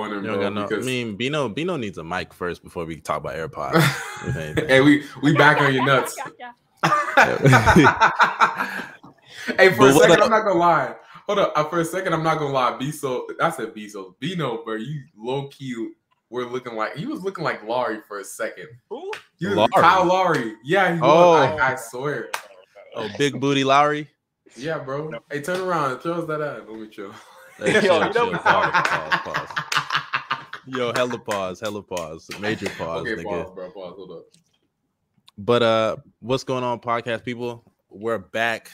want him, You bro. don't got no. I mean, Bino Bino needs a mic first before we talk about AirPods. if hey, we we back on your nuts. hey, for But a second, up? I'm not gonna lie. Hold up, uh, for a second, I'm not gonna lie. Beso, I said Beso, Bino, bro. You low key were looking like he was looking like Lowry for a second. Who? You was Lowry? Kyle Lowry. Yeah, he Oh. was. I, I swear. oh, big booty Lowry. Yeah, bro. Hey, turn around. Show us that ad. Let me show. Hey, Yo, chill, you know chill. Pause, pause, pause. Yo, hella pause, hella pause, major pause, okay, nigga. pause, bro. Pause. Hold up. But uh, what's going on, podcast people? We're back,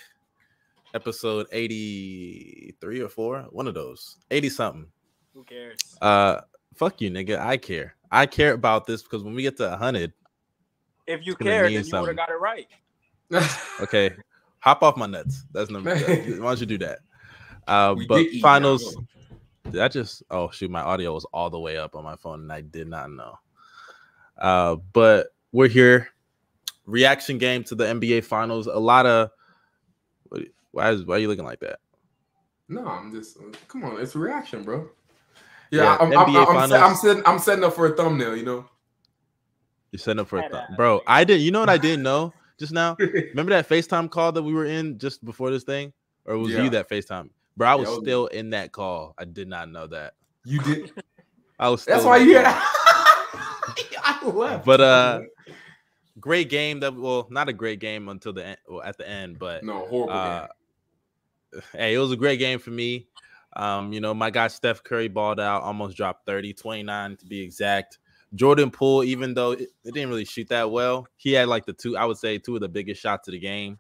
episode eighty-three or four, one of those, eighty something. Who cares? Uh, fuck you, nigga. I care. I care about this because when we get to hundred, If you gonna cared, then you would have got it right. okay, hop off my nuts. That's number. One. Why don't you do that? Uh, We but did eat, finals. Now, Did I just? Oh shoot, my audio was all the way up on my phone, and I did not know. Uh, but we're here. Reaction game to the NBA Finals. A lot of. Why is why are you looking like that? No, I'm just come on. It's a reaction, bro. Yeah, Yeah, I'm, I'm, NBA I'm, I'm, I'm Finals. setting I'm setting up for a thumbnail. You know. You're setting up for a Head thumb, ass. bro. I didn't. You know what I didn't know just now? Remember that FaceTime call that we were in just before this thing, or was Yeah. you that FaceTime? Bro, I was still in that call. I did not know that. you did. I was. That's why you had. I left. But uh, great game. That well, not a great game until the end. Well, at the end, but no horrible uh, game. hey, it was a great game for me. Um, you know, my guy Steph Curry balled out, almost dropped 30, 29 to be exact. Jordan Poole, even though it, it didn't really shoot that well, he had like the two, I would say, two of the biggest shots of the game.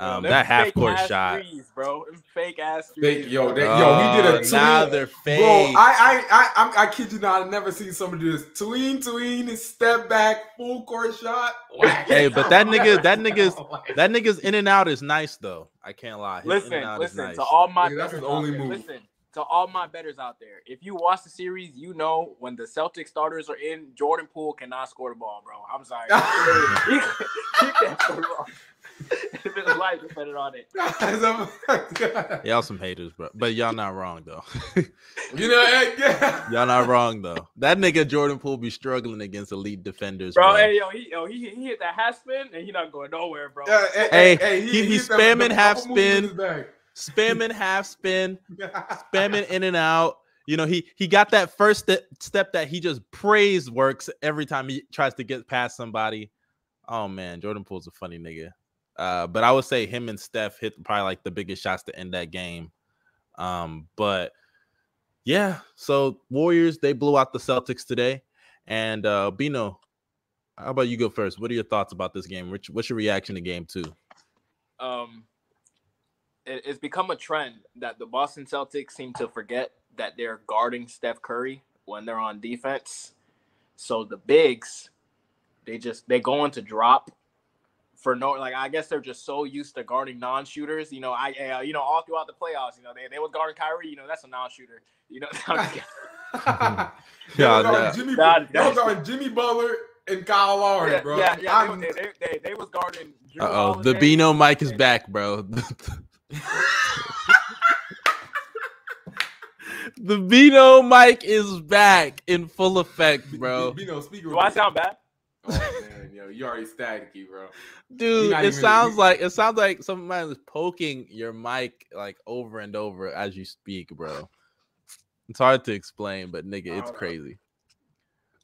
Um, Them that half court shot. threes, bro. Them fake ass Fake- threes. yo, they- yo, we did a now tween- they're fake. Bro, I, I I I I kid you not, I've never seen somebody do this. Tween, tween, step back, full court shot. Hey, but that nigga- that nigga's- Whack. that nigga's in and out is nice though. I can't lie. His Listen, and out is listen nice. to all my Nigga, that's his only there. move. Listen to all my betters out there. If you watch the series, you know when the Celtic starters are in, Jordan Poole cannot score the ball, bro. I'm sorry. he, he can't score the ball. if it's life, depended on it. Y'all some haters, bro. But y'all not wrong though. you know, eh, yeah. y'all not wrong though. That nigga Jordan Poole be struggling against elite defenders, Bro, bro. hey yo, he yo he he hit that half spin and he not going nowhere, bro. Yeah, hey, Hey, hey, he- he hit spamming half couple moves in spin. his. Spamming half spin, spamming in and out. You know, he he got that first step, step that he just prays works every time he tries to get past somebody. Oh man, Jordan Poole's a funny nigga. Uh, but I would say him and Steph hit probably like the biggest shots to end that game. Um, but yeah, so Warriors they blew out the Celtics today. And uh Bino, how about you go first? What are your thoughts about this game? What's your reaction to game two? um, it, it's become a trend that the Boston Celtics seem to forget that they're guarding Steph Curry when they're on defense. So the bigs, they just they go into drop for no like I guess they're just so used to guarding non-shooters. You know, I uh, you know all throughout the playoffs, you know they they was guarding Kyrie. You know that's a non-shooter. You know, Yeah, yeah, nah. Jimmy, Nah, y'all going Jimmy Butler and Kyle Lowry, yeah, bro. yeah, yeah. I'm- They, they, they, they was guarding. Uh oh, the Holiday. Bino mic is back, bro. the Bino mic is back in full effect, bro. Bino, speaker. Do I sound bad? Man, yo, you already staticky, bro. Dude, it sounds like it sounds like somebody is poking your mic like over and over as you speak, bro. It's hard to explain, but nigga, it's crazy.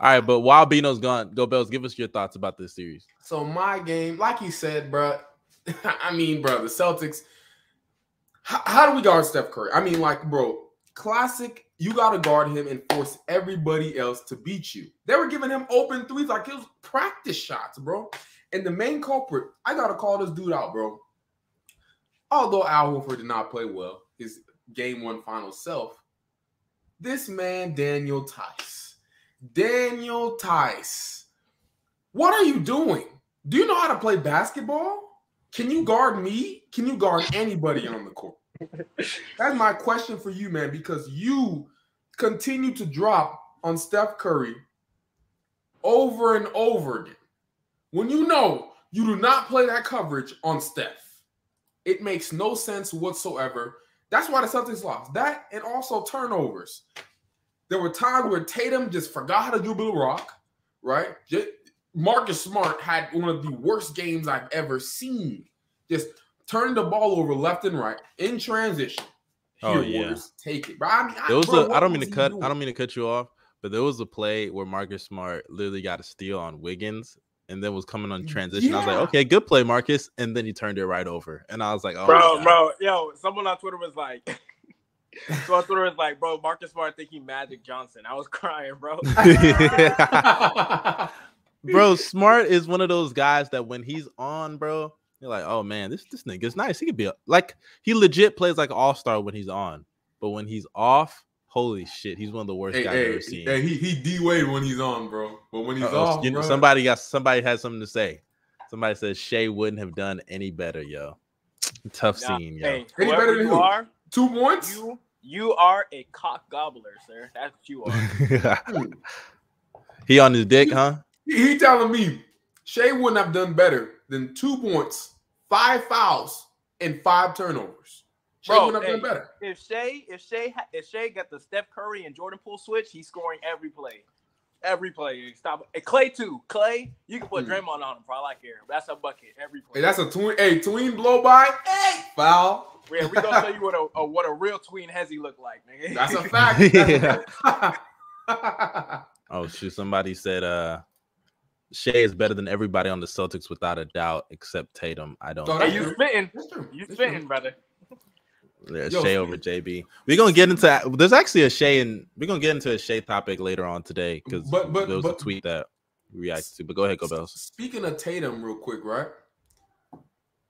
All right, but while Bino's gone, go Bells, give us your thoughts about this series. So my game, like you said, bro. I mean, bro, the Celtics. How, how do we guard Steph Curry? I mean, like, bro, classic. You got to guard him and force everybody else to beat you. They were giving him open threes like it was practice shots, bro. And the main culprit, I gotta call this dude out, bro. Although Al Horford did not play well, his game one final self, this man, Daniel Theis. Daniel Theis. What are you doing? Do you know how to play basketball? Can you guard me? Can you guard anybody on the court? That's my question for you, man, because you continue to drop on Steph Curry over and over again. When you know you do not play that coverage on Steph, it makes no sense whatsoever. That's why the Celtics lost. That and also turnovers. there were times where Tatum just forgot how to dribble a rock, right? Marcus Smart had one of the worst games I've ever seen. Just turning the ball over left and right in transition. Oh, Here, yeah. Warriors, take it. But I mean, I, There was bro, a. I don't mean to cut. doing? I don't mean to cut you off, but there was a play where Marcus Smart literally got a steal on Wiggins, and then was coming on transition. I was like, okay, good play, Marcus, and then he turned it right over, and I was like, oh, bro, bro, yo, someone on Twitter was like, so on Twitter was like, bro, Marcus Smart think he Magic Johnson. I was crying, bro. bro, Smart is one of those guys that when he's on, bro, you're like, oh man, this this nigga's nice. He could be a, like he legit plays like an all star when he's on, but when he's off, holy shit, he's one of the worst hey, guys I've ever seen. hey, he he D Wade when he's on, bro. But when he's Uh-oh, off, you know, bro, somebody got somebody had something to say. Somebody says Shea wouldn't have done any better, yo. Tough Nah, scene, yo. hey, Any better than you who? are, two points. you you are a cock gobbler, sir. That's what you are. he on his dick, huh? He, he telling me Shea wouldn't have done better than two points, five fouls, and five turnovers. Shea Bro, hey. better. if Shea, if Shea, if Shea got the Steph Curry and Jordan Poole switch, he's scoring every play, every play. Stop. And Klay too. Klay, you can put Hmm. Draymond on him for all I care. That's a bucket every Hey, play. that's a tween. Hey, tween blow by. Hey, foul. Yeah, we gonna show you what a, a what a real tween hezzy look like, nigga. That's a fact. Yeah. Oh shoot, somebody said uh Shea is better than everybody on the Celtics without a doubt, except Tatum. I don't So hey, you true. spitting? That's true. You spitting, brother? yeah, Yo, Shea over JB. We're gonna get into there's actually a Shea and we're gonna get into a Shea topic later on today because But- but- there was but- a tweet that we reacted to. But go ahead, go Bells. Speaking of Tatum, real quick, right?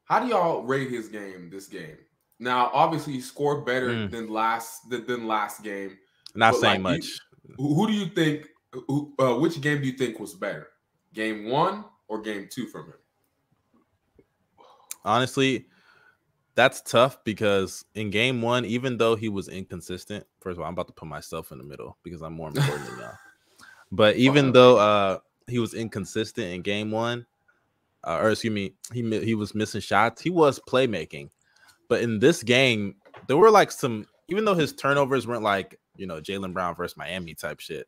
How do y'all rate his game this game? Now, obviously, he scored better Mm. than last than, than last game. Not saying like, much. Who, who do you think? Who, uh, which game do you think was better, game one or game two from him? honestly, that's tough because in game one, even though he was inconsistent, first of all, I'm about to put myself in the middle because I'm more important than y'all. But even though uh he was inconsistent in game one, uh, or excuse me, he he was missing shots. He was playmaking, but in this game, there were like some. Even though his turnovers weren't like you know Jaylen Brown versus Miami type shit,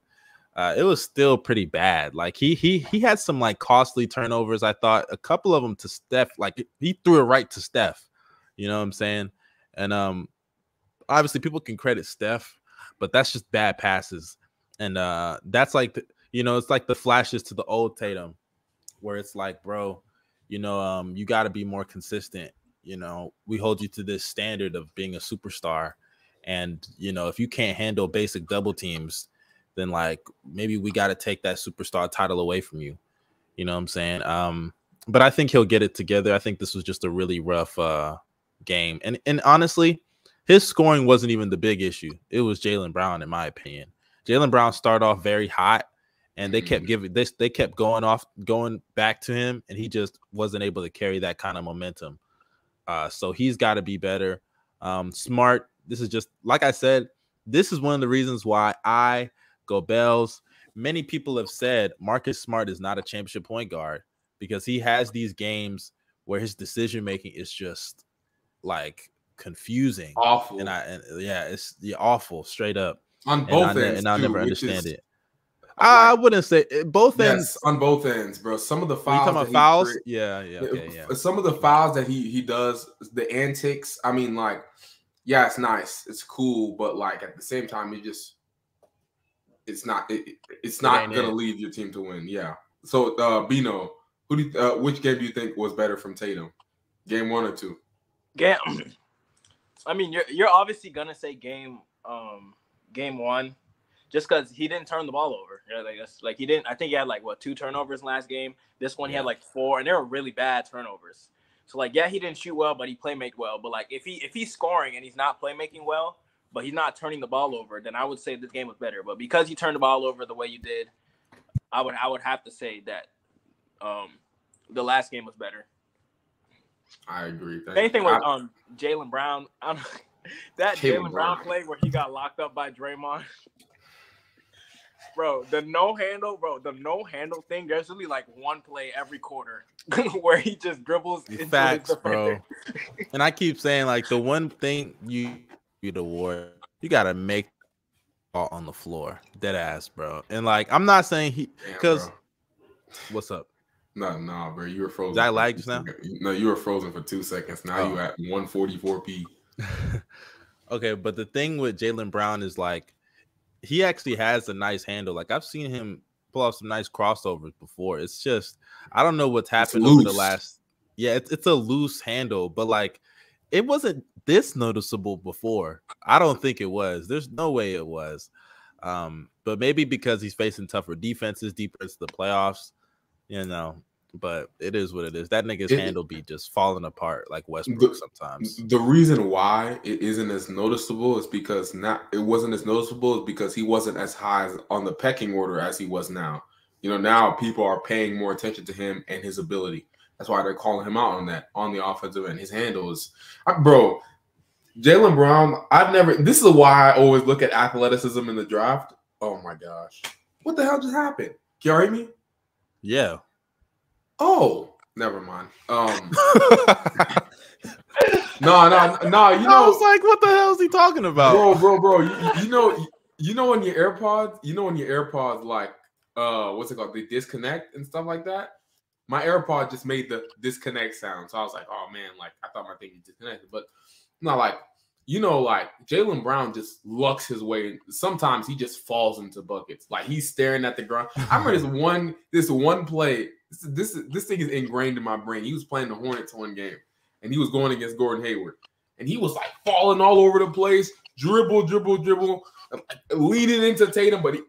uh, it was still pretty bad. Like he he he had some like costly turnovers. I thought a couple of them to Steph. Like he threw it right to Steph. You know what I'm saying? And um, obviously people can credit Steph, but that's just bad passes. And uh, that's like the, you know it's like the flashes to the old Tatum, where it's like, bro, you know, um, you got to be more consistent. You know, we hold you to this standard of being a superstar, and you know, if you can't handle basic double teams, then like maybe we got to take that superstar title away from you. You know what I'm saying? Um, but I think he'll get it together. I think this was just a really rough uh game. And and honestly, his scoring wasn't even the big issue. It was Jaylen Brown, in my opinion. Jaylen Brown started off very hot, and they kept Mhm. giving this. They kept going off, going back to him, and he just wasn't able to carry that kind of momentum. Uh, so he's got to be better. Um, smart. This is just like I said. This is one of the reasons why I go Bells. Many people have said Marcus Smart is not a championship point guard because he has these games where his decision making is just like confusing. Awful And I and yeah, it's yeah, awful, straight up. on And, both I, ne- ends, and I'll too, never understand is- it. I, I wouldn't say eh, both ends. On both ends, bro. Some of the fouls. talking about fouls? Yeah, yeah, okay, yeah. Some of the fouls that he he does, the antics. I mean, like, yeah, it's nice, it's cool, but like at the same time, it just it's not it, it- it's not gonna it. lead your team to win. Yeah. So, uh, Bino, who do you, uh, which game do you think was better from Tatum? Game one or two? Game. I mean, you're you're obviously gonna say game um game one, just because he didn't turn the ball over. Yeah, like that's like he didn't. I think he had like what two turnovers last game. This one he Yeah. had like four, and they were really bad turnovers. So like, yeah, he didn't shoot well, but he playmaking well. But like, if he if he's scoring and he's not playmaking well, but he's not turning the ball over, then I would say this game was better. But because you turned the ball over the way you did, I would I would have to say that um the last game was better. I agree. Thank Same you. thing with I- um Jaylen Brown. I don't, that Jaylen Jaylen Brown Brown. play where he got locked up by Draymond. Bro, the no handle, bro, the no handle thing. There's really like one play every quarter where he just dribbles into his Facts, bro. And I keep saying like the one thing you you the war, you gotta make all on the floor, dead ass, bro. And like, I'm not saying he because what's up? no, no, bro, you were frozen. Did I lag just now? No, you were frozen for two seconds. Now Oh. you at 144p. okay, but the thing with Jaylen Brown is like he actually has a nice handle. Like I've seen him pull off some nice crossovers before. It's just I don't know what's happened over the last. Yeah, it's it's a loose handle, but like it wasn't this noticeable before. I don't think it was. There's no way it was. Um, but maybe because he's facing tougher defenses deeper into the playoffs, you know. But it is what it is. That nigga's It- handle be just falling apart like Westbrook sometimes. The reason why it isn't as noticeable is because not it wasn't as noticeable is because he wasn't as high as, on the pecking order as he was now. You know, now people are paying more attention to him and his ability. That's why they're calling him out on that on the offensive end. His handle is, bro. Jaylen Brown. I've never. This is why I always look at athleticism in the draft. Oh my gosh, what the hell just happened? Can you hear me? Yeah. Oh, never mind. Um, no, no, no. You know, I was like, what the hell is he talking about? bro, bro, bro. You, you know, you know, when your AirPods, you know, when your AirPods, like, uh, what's it called? They disconnect and stuff like that. My AirPod just made the disconnect sound, so I was like, oh man, like I thought my thing was disconnected, but not like, you know, like Jaylen Brown just lucks his way. Sometimes he just falls into buckets, like he's staring at the ground. I remember this one, this one play. This this this thing is ingrained in my brain. He was playing the Hornets one game, and he was going against Gordon Hayward, and he was like falling all over the place, dribble, dribble, dribble, leading into Tatum, but he,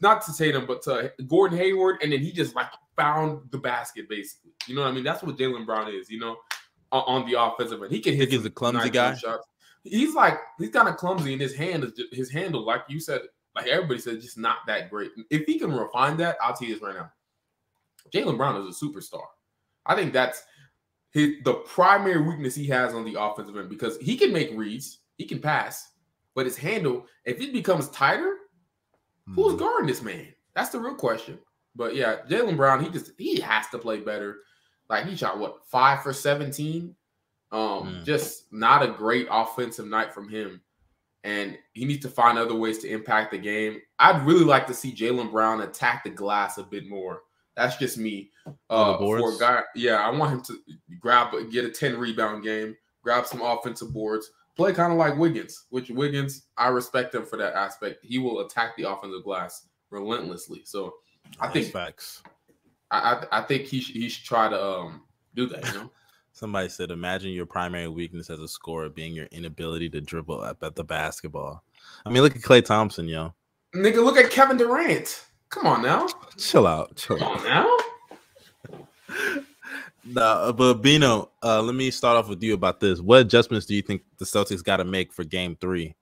not to Tatum, but to Gordon Hayward, and then he just like found the basket basically. You know what I mean? That's what Jaylen Brown is. You know, on, the offensive end, he can hit. He's a clumsy guy? Shots. He's like he's kind of clumsy, and his hand is his handle, like you said, like everybody said, just not that great. If he can refine that, I'll tell you this right now. Jaylen Brown is a superstar. I think that's his the primary weakness he has on the offensive end because he can make reads, he can pass, but his handle, if it becomes tighter, who's Mhm. guarding this man? That's the real question. But yeah, Jaylen Brown, he just he has to play better. Like he shot what five for 17. Um, Mm. just not a great offensive night from him. And he needs to find other ways to impact the game. I'd really like to see Jaylen Brown attack the glass a bit more. That's just me. Uh, for a guy, yeah, I want him to grab, get a 10 rebound game, grab some offensive boards, play kind of like Wiggins, which Wiggins, I respect him for that aspect. He will attack the offensive glass relentlessly. So I think facts. I, I I think he should he should try to um do that. You know, Somebody said, imagine your primary weakness as a scorer being your inability to dribble up at the basketball. I mean, look at Klay Thompson, yo. nigga, look at Kevin Durant. Come on now, Chill out, chill come out. on now. Nah, but Bino, uh, let me start off with you about this. What adjustments do you think the Celtics got to make for Game Three?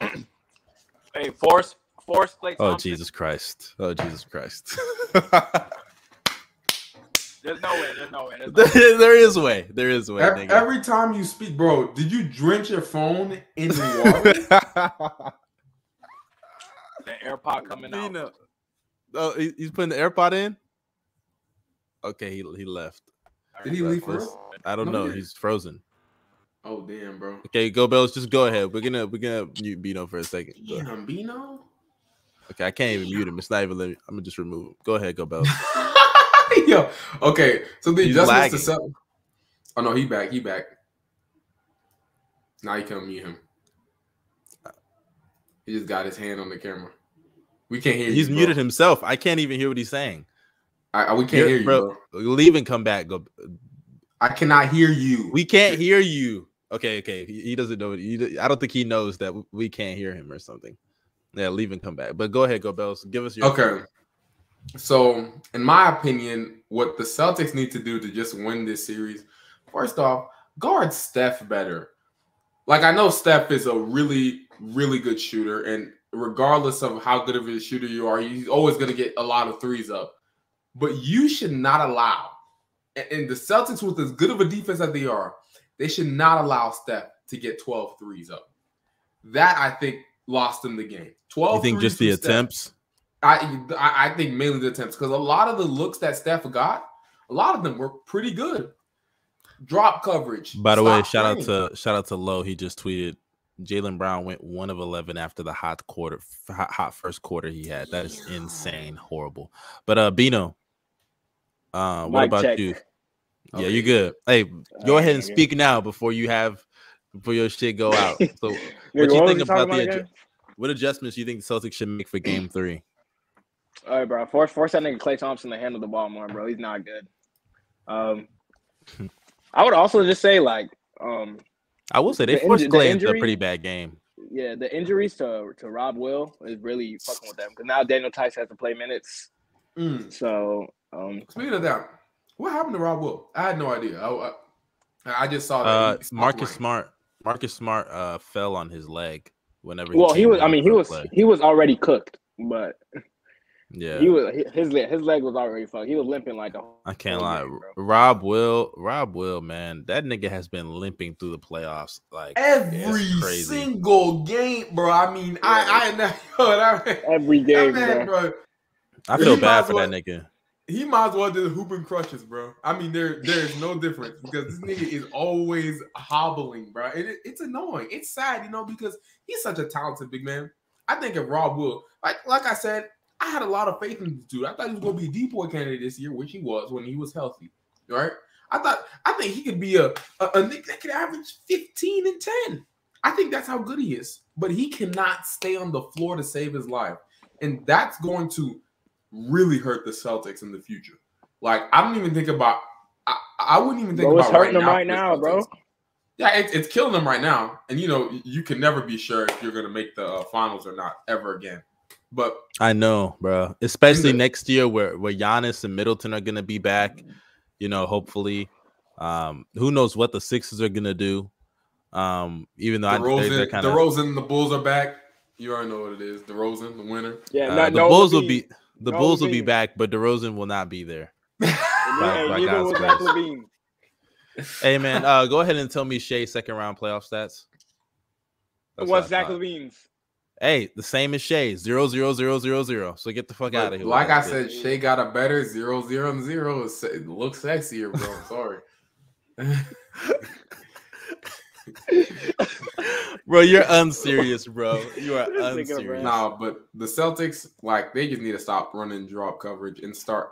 Hey, force, force Klay Oh Jesus Christ! Oh Jesus Christ! There's no way. There's no way. There's no way. there is a way. There is a way. Every, every time you speak, bro, did you drench your phone in water? The AirPod coming out. Bino. Oh, he- he's putting the AirPod in. Okay, he he left. Did he leave for real? I don't No, know. He's frozen. Oh damn, bro. Okay, go Bells. Just go ahead. We're gonna we're gonna mute Bino for a second. Go ahead. Damn, Bino. Okay, I can't even mute him. It's not even. Let me, I'm gonna just remove him. Go ahead, go Bells. Yo, okay. So the He's adjustments to sell. Oh no, he back. He back. Now you can mute him. He just got his hand on the camera. We can't hear you. He's bro. muted himself. I can't even hear what he's saying. I, I- we can't You're- hear you, bro. Leave and come back. Go. I cannot hear you. We can't hear you. Okay, okay. He, he doesn't know. He, I don't think he knows that we can't hear him or something. Yeah, leave and come back. But go ahead, go Bells. Give us your Okay. So, in my opinion, what the Celtics need to do to just win this series, first off, guard Steph better. Like I know Steph is a really, really good shooter, and regardless of how good of a shooter you are, he's always going to get a lot of threes up. But you should not allow, and the Celtics, with as good of a defense as they are, they should not allow Steph to get 12 threes up. That I think lost them the game. 12 You think just the Steph. attempts? I, I I think mainly the attempts because a lot of the looks that Steph got, a lot of them were pretty good. Drop coverage. By the way, stop shout out to shout out to Low. He just tweeted Jaylen Brown went one of eleven after the hot quarter, hot, hot first quarter he had. That is insane, horrible. But uh, Bino, uh, what Mic about check. you? Yeah, Okay. you good. Hey, go ahead and speak now before you have before your shit go out. So, Nigga, what do you think we about the adju- what adjustments do you think the Celtics should make for Game Three? All right, bro. Force force that nigga Klay Thompson to handle the ball more, bro. He's not good. Um, I would also just say like, um, I will say they The forced inju- the Klay into a pretty bad game. yeah, the injuries to to Rob Will is really fucking with them because now Daniel Theis has to play minutes. Mm. So, um, Speaking of that, what happened to Rob Will? I had no idea. I, I, I just saw that. Uh, he Marcus playing. Smart, Marcus Smart, uh, fell on his leg whenever. well, he was. I mean, he was play. he was already cooked, but Yeah, he was his leg his leg was already fucked. He was limping like a. I can't lie. game. Rob Will, Rob Will, man, that nigga has been limping through the playoffs. Like Every crazy. single game, bro. I mean, I, I, yo, that, Every that game, man, bro. bro. I feel might bad for well- that nigga. He might as well do the hoop and crutches, bro. I mean, there there is no difference because this nigga is always hobbling, bro. It, it- it's annoying. It's sad, you know, because he's such a talented big man. I think if Rob will, like like I said, I had a lot of faith in this dude. I thought he was gonna be a DPOY candidate this year, which he was when he was healthy. Right? I thought I think he could be a a, a nigga that could average 15 and 10. I think that's how good he is. But he cannot stay on the floor to save his life. And that's going to really hurt the Celtics in the future. Like I don't even think about. I, I wouldn't even think Bro, it's about hurting them now right now, bro. Yeah, it's it's killing them right now, and you know you can never be sure if you're gonna make the uh, finals or not ever again. But I know, bro. Especially the- next year, where where Giannis and Middleton are gonna be back. You know, hopefully. Um, who knows what the Sixers are gonna do? Um, even though I, they, they're kind of DeRozan, and the Bulls are back. You already know what it is. the DeRozan, the winner. Yeah, uh, not, the no Bulls will LaVine. be the No Bulls will be back, but DeRozan will not be there. And By- neither- by neither God's was Zach grace. LaVine. Hey man, uh, go ahead and tell me Shay's second round playoff stats. That's What's what I Zach thought. LaVine's? Hey, the same as Shay, zero zero zero zero zero. So get the fuck out of here. like I that shit. said, Shea got a better zero zero and zero. It it looks sexier, bro. Sorry. bro, you're unserious, bro. You are This nigga, bro. unserious. Nah, but the Celtics, like, they just need to stop running drop coverage and start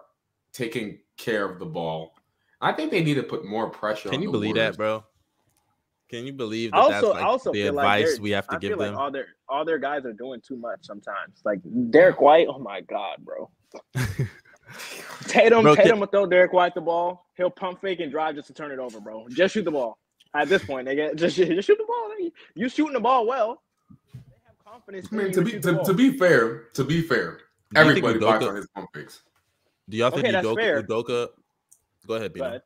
taking care of the ball. I think they need to put more pressure. On the ball. Can on you the believe Warriors. that, bro? Can you believe that Also, that's like also the feel like advice we have to I give feel like them? all their all their guys are doing too much sometimes. Like Derrick White, oh my god, bro. Tatum, Bro, can- Tatum will throw Derrick White the ball. He'll pump fake and drive just to turn it over, bro. Just shoot the ball. At this point, they get just, just shoot the ball. nigga. You shooting the ball well. They have confidence. I mean, to be to, to be fair, to be fair, Do you think everybody bites Udoka- on his pump fakes. Do y'all think Okay, that's Udoka, fair. Udoka? Go ahead, Bino. But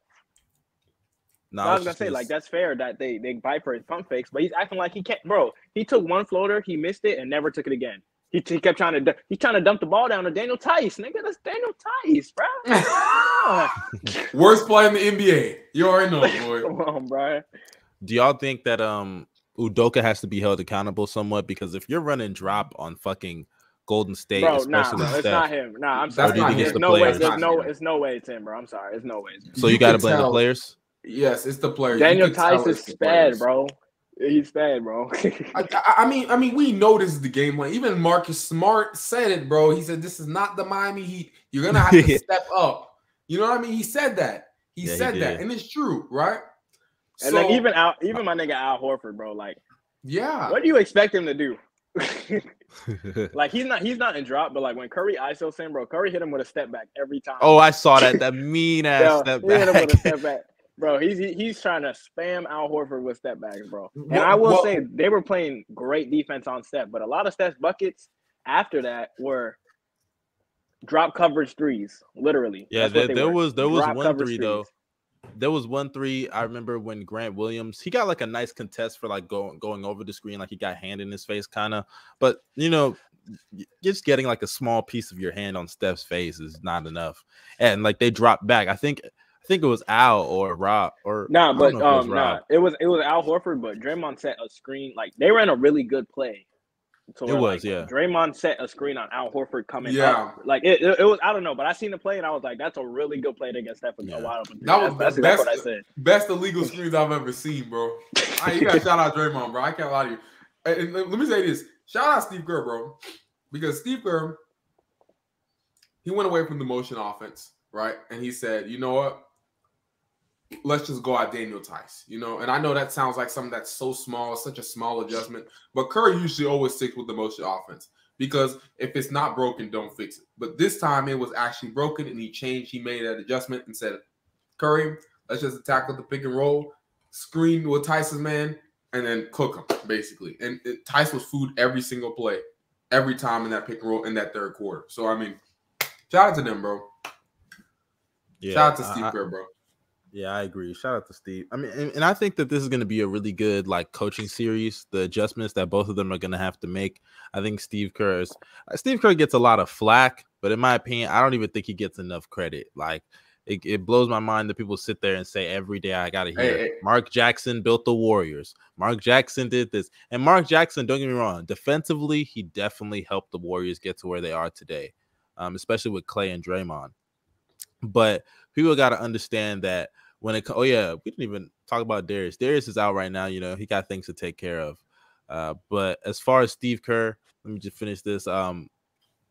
No, I was gonna say like that's fair that they they bite for his pump fakes, but he's acting like he can't. Bro, he took one floater, he missed it, and never took it again. He, he kept trying to du- he's trying to dump the ball down to Daniel Theis, nigga. That's Daniel Theis, bro. Worst player in the NBA. You already know, it, boy. Come on, bro. Do y'all think that um Udoka has to be held accountable somewhat? Because if you're running drop on fucking Golden State, Bro, nah, especially it's Steph, not him. Nah, I'm sorry. Or do you There's it's the no way. There's no. It's no way it's him, bro. I'm sorry. It's no way. It's so you, You got to can blame the players. Yes, it's the players. Daniel can tell Theis is the spad, players. bro. He's spad, bro. I, I- I mean, I mean, we know this is the game plan. Even Marcus Smart said it, bro. He said this is not the Miami Heat. You're gonna have to step up. You know what I mean? He said that. He Yeah, he said that, and it's true, right? and then even out, even my nigga Al Horford, bro. Like, yeah, what do you expect him to do? like he's not he's not in drop, but like when Curry ISO him, bro, Curry hit him with a step back every time. oh, I saw that. That mean ass Yo, step he hit him with a step back. Bro, he's he's trying to spam Al Horford with step backs, bro. And Well- I will well- say they were playing great defense on step, but a lot of Steph's buckets after that were drop coverage threes, literally. Yeah, there, there was there was Drop one coverage three though. There was one three. I remember when Grant Williams he got like a nice contest for like going going over the screen, like he got hand in his face, kind of. But you know, just getting like a small piece of your hand on Steph's face is not enough. And like they dropped back. I think I think it was Al or Rob or Nah, don't but know if it was um, nah, it was it was Al Horford, but Draymond set a screen. Like they ran a really good play. To It was, like, yeah. Draymond set a screen on Al Horford coming Yeah. up. Like it, it, it was. I don't know, but I seen the play and I was like, "That's a really good play to get Steph Yeah. a wide open." three. That was that's, the that's, that's what I best- said. best illegal screens I've ever seen, bro. I, you got to shout out Draymond, bro. I can't lie to you. and let me say this: shout out Steve Kerr, bro, because Steve Kerr he went away from the motion offense, right? And he said, you know what? Let's just go out Daniel Theis, you know. And I know that sounds like something that's so small, such a small adjustment, but Curry usually always sticks with the motion offense because if it's not broken, don't fix it. But this time it was actually broken, and he changed. He made that adjustment and said, Curry, let's just attack with the pick and roll, screen with Tyson's man, and then cook him basically. And it, Theis was food every single play, every time in that pick and roll in that third quarter. So I mean Shout out to them, bro. Yeah, Shout out to Steve Kerr, bro. Yeah, I agree. Shout out to Steve. I mean, and, and I think that this is going to be a really good like coaching series. The adjustments that both of them are going to have to make. I think Steve Kerr is uh, Steve Kerr gets a lot of flack, but in my opinion, I don't even think he gets enough credit. Like it, it blows my mind that people sit there and say every day I gotta hear hey, hey. Mark Jackson built the Warriors. Mark Jackson did this. And Mark Jackson, don't get me wrong, defensively, he definitely helped the Warriors get to where they are today um, especially with Klay and Draymond. But people got to understand that when it oh yeah, we didn't even talk about Darius. Darius is out right now. You know he got things to take care of. Uh, but as far as Steve Kerr, let me just finish this. Um,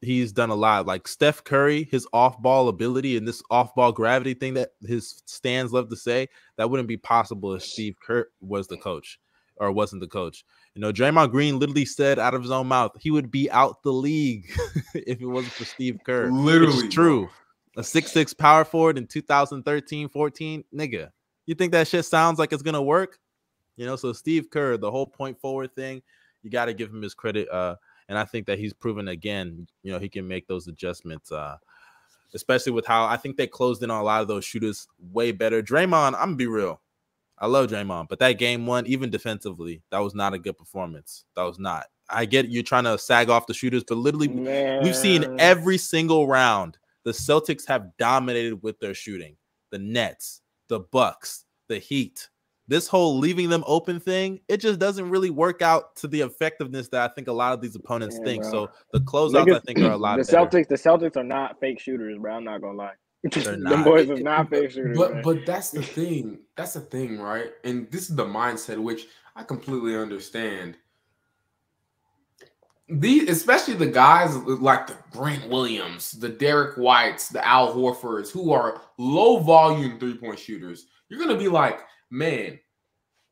he's done a lot. Like Steph Curry, his off-ball ability and this off-ball gravity thing that his stands love to say, that wouldn't be possible if Steve Kerr was the coach or wasn't the coach. You know, Draymond Green literally said out of his own mouth he would be out the league if it wasn't for Steve Kerr. Literally, it's true. A six-six power forward in 2013, 14, nigga. You think that shit sounds like it's gonna work? You know, so Steve Kerr, the whole point forward thing, you got to give him his credit. Uh, and I think that he's proven again, you know, he can make those adjustments. Uh, especially with how I think they closed in on a lot of those shooters way better. Draymond, I'm gonna be real. I love Draymond, but that game one, even defensively, that was not a good performance. That was not. I get you're trying to sag off the shooters, but literally, Man. we've seen every single round the Celtics have dominated with their shooting. The Nets, the Bucks, the Heat. This whole leaving them open thing, it just doesn't really work out to the effectiveness that I think a lot of these opponents yeah, think. Bro. So the closeouts, Niggas, I think, are a lot. The better. Celtics, the Celtics are not fake shooters, bro. I'm not gonna lie. the boys is not fake shooters. But man. but that's the thing. That's the thing, right? And this is the mindset which I completely understand. These, especially the guys like the Grant Williams, the Derrick Whites, the Al Horfords, who are low volume three point shooters. You're gonna be like, man,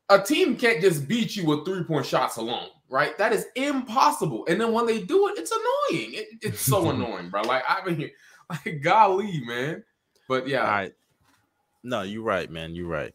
a team can't just beat you with three point shots alone, right? That is impossible. And then when they do it, it's annoying. It, it's so annoying, bro. Like I mean, like golly, man. But yeah. All right. No, you're right, man. You're right.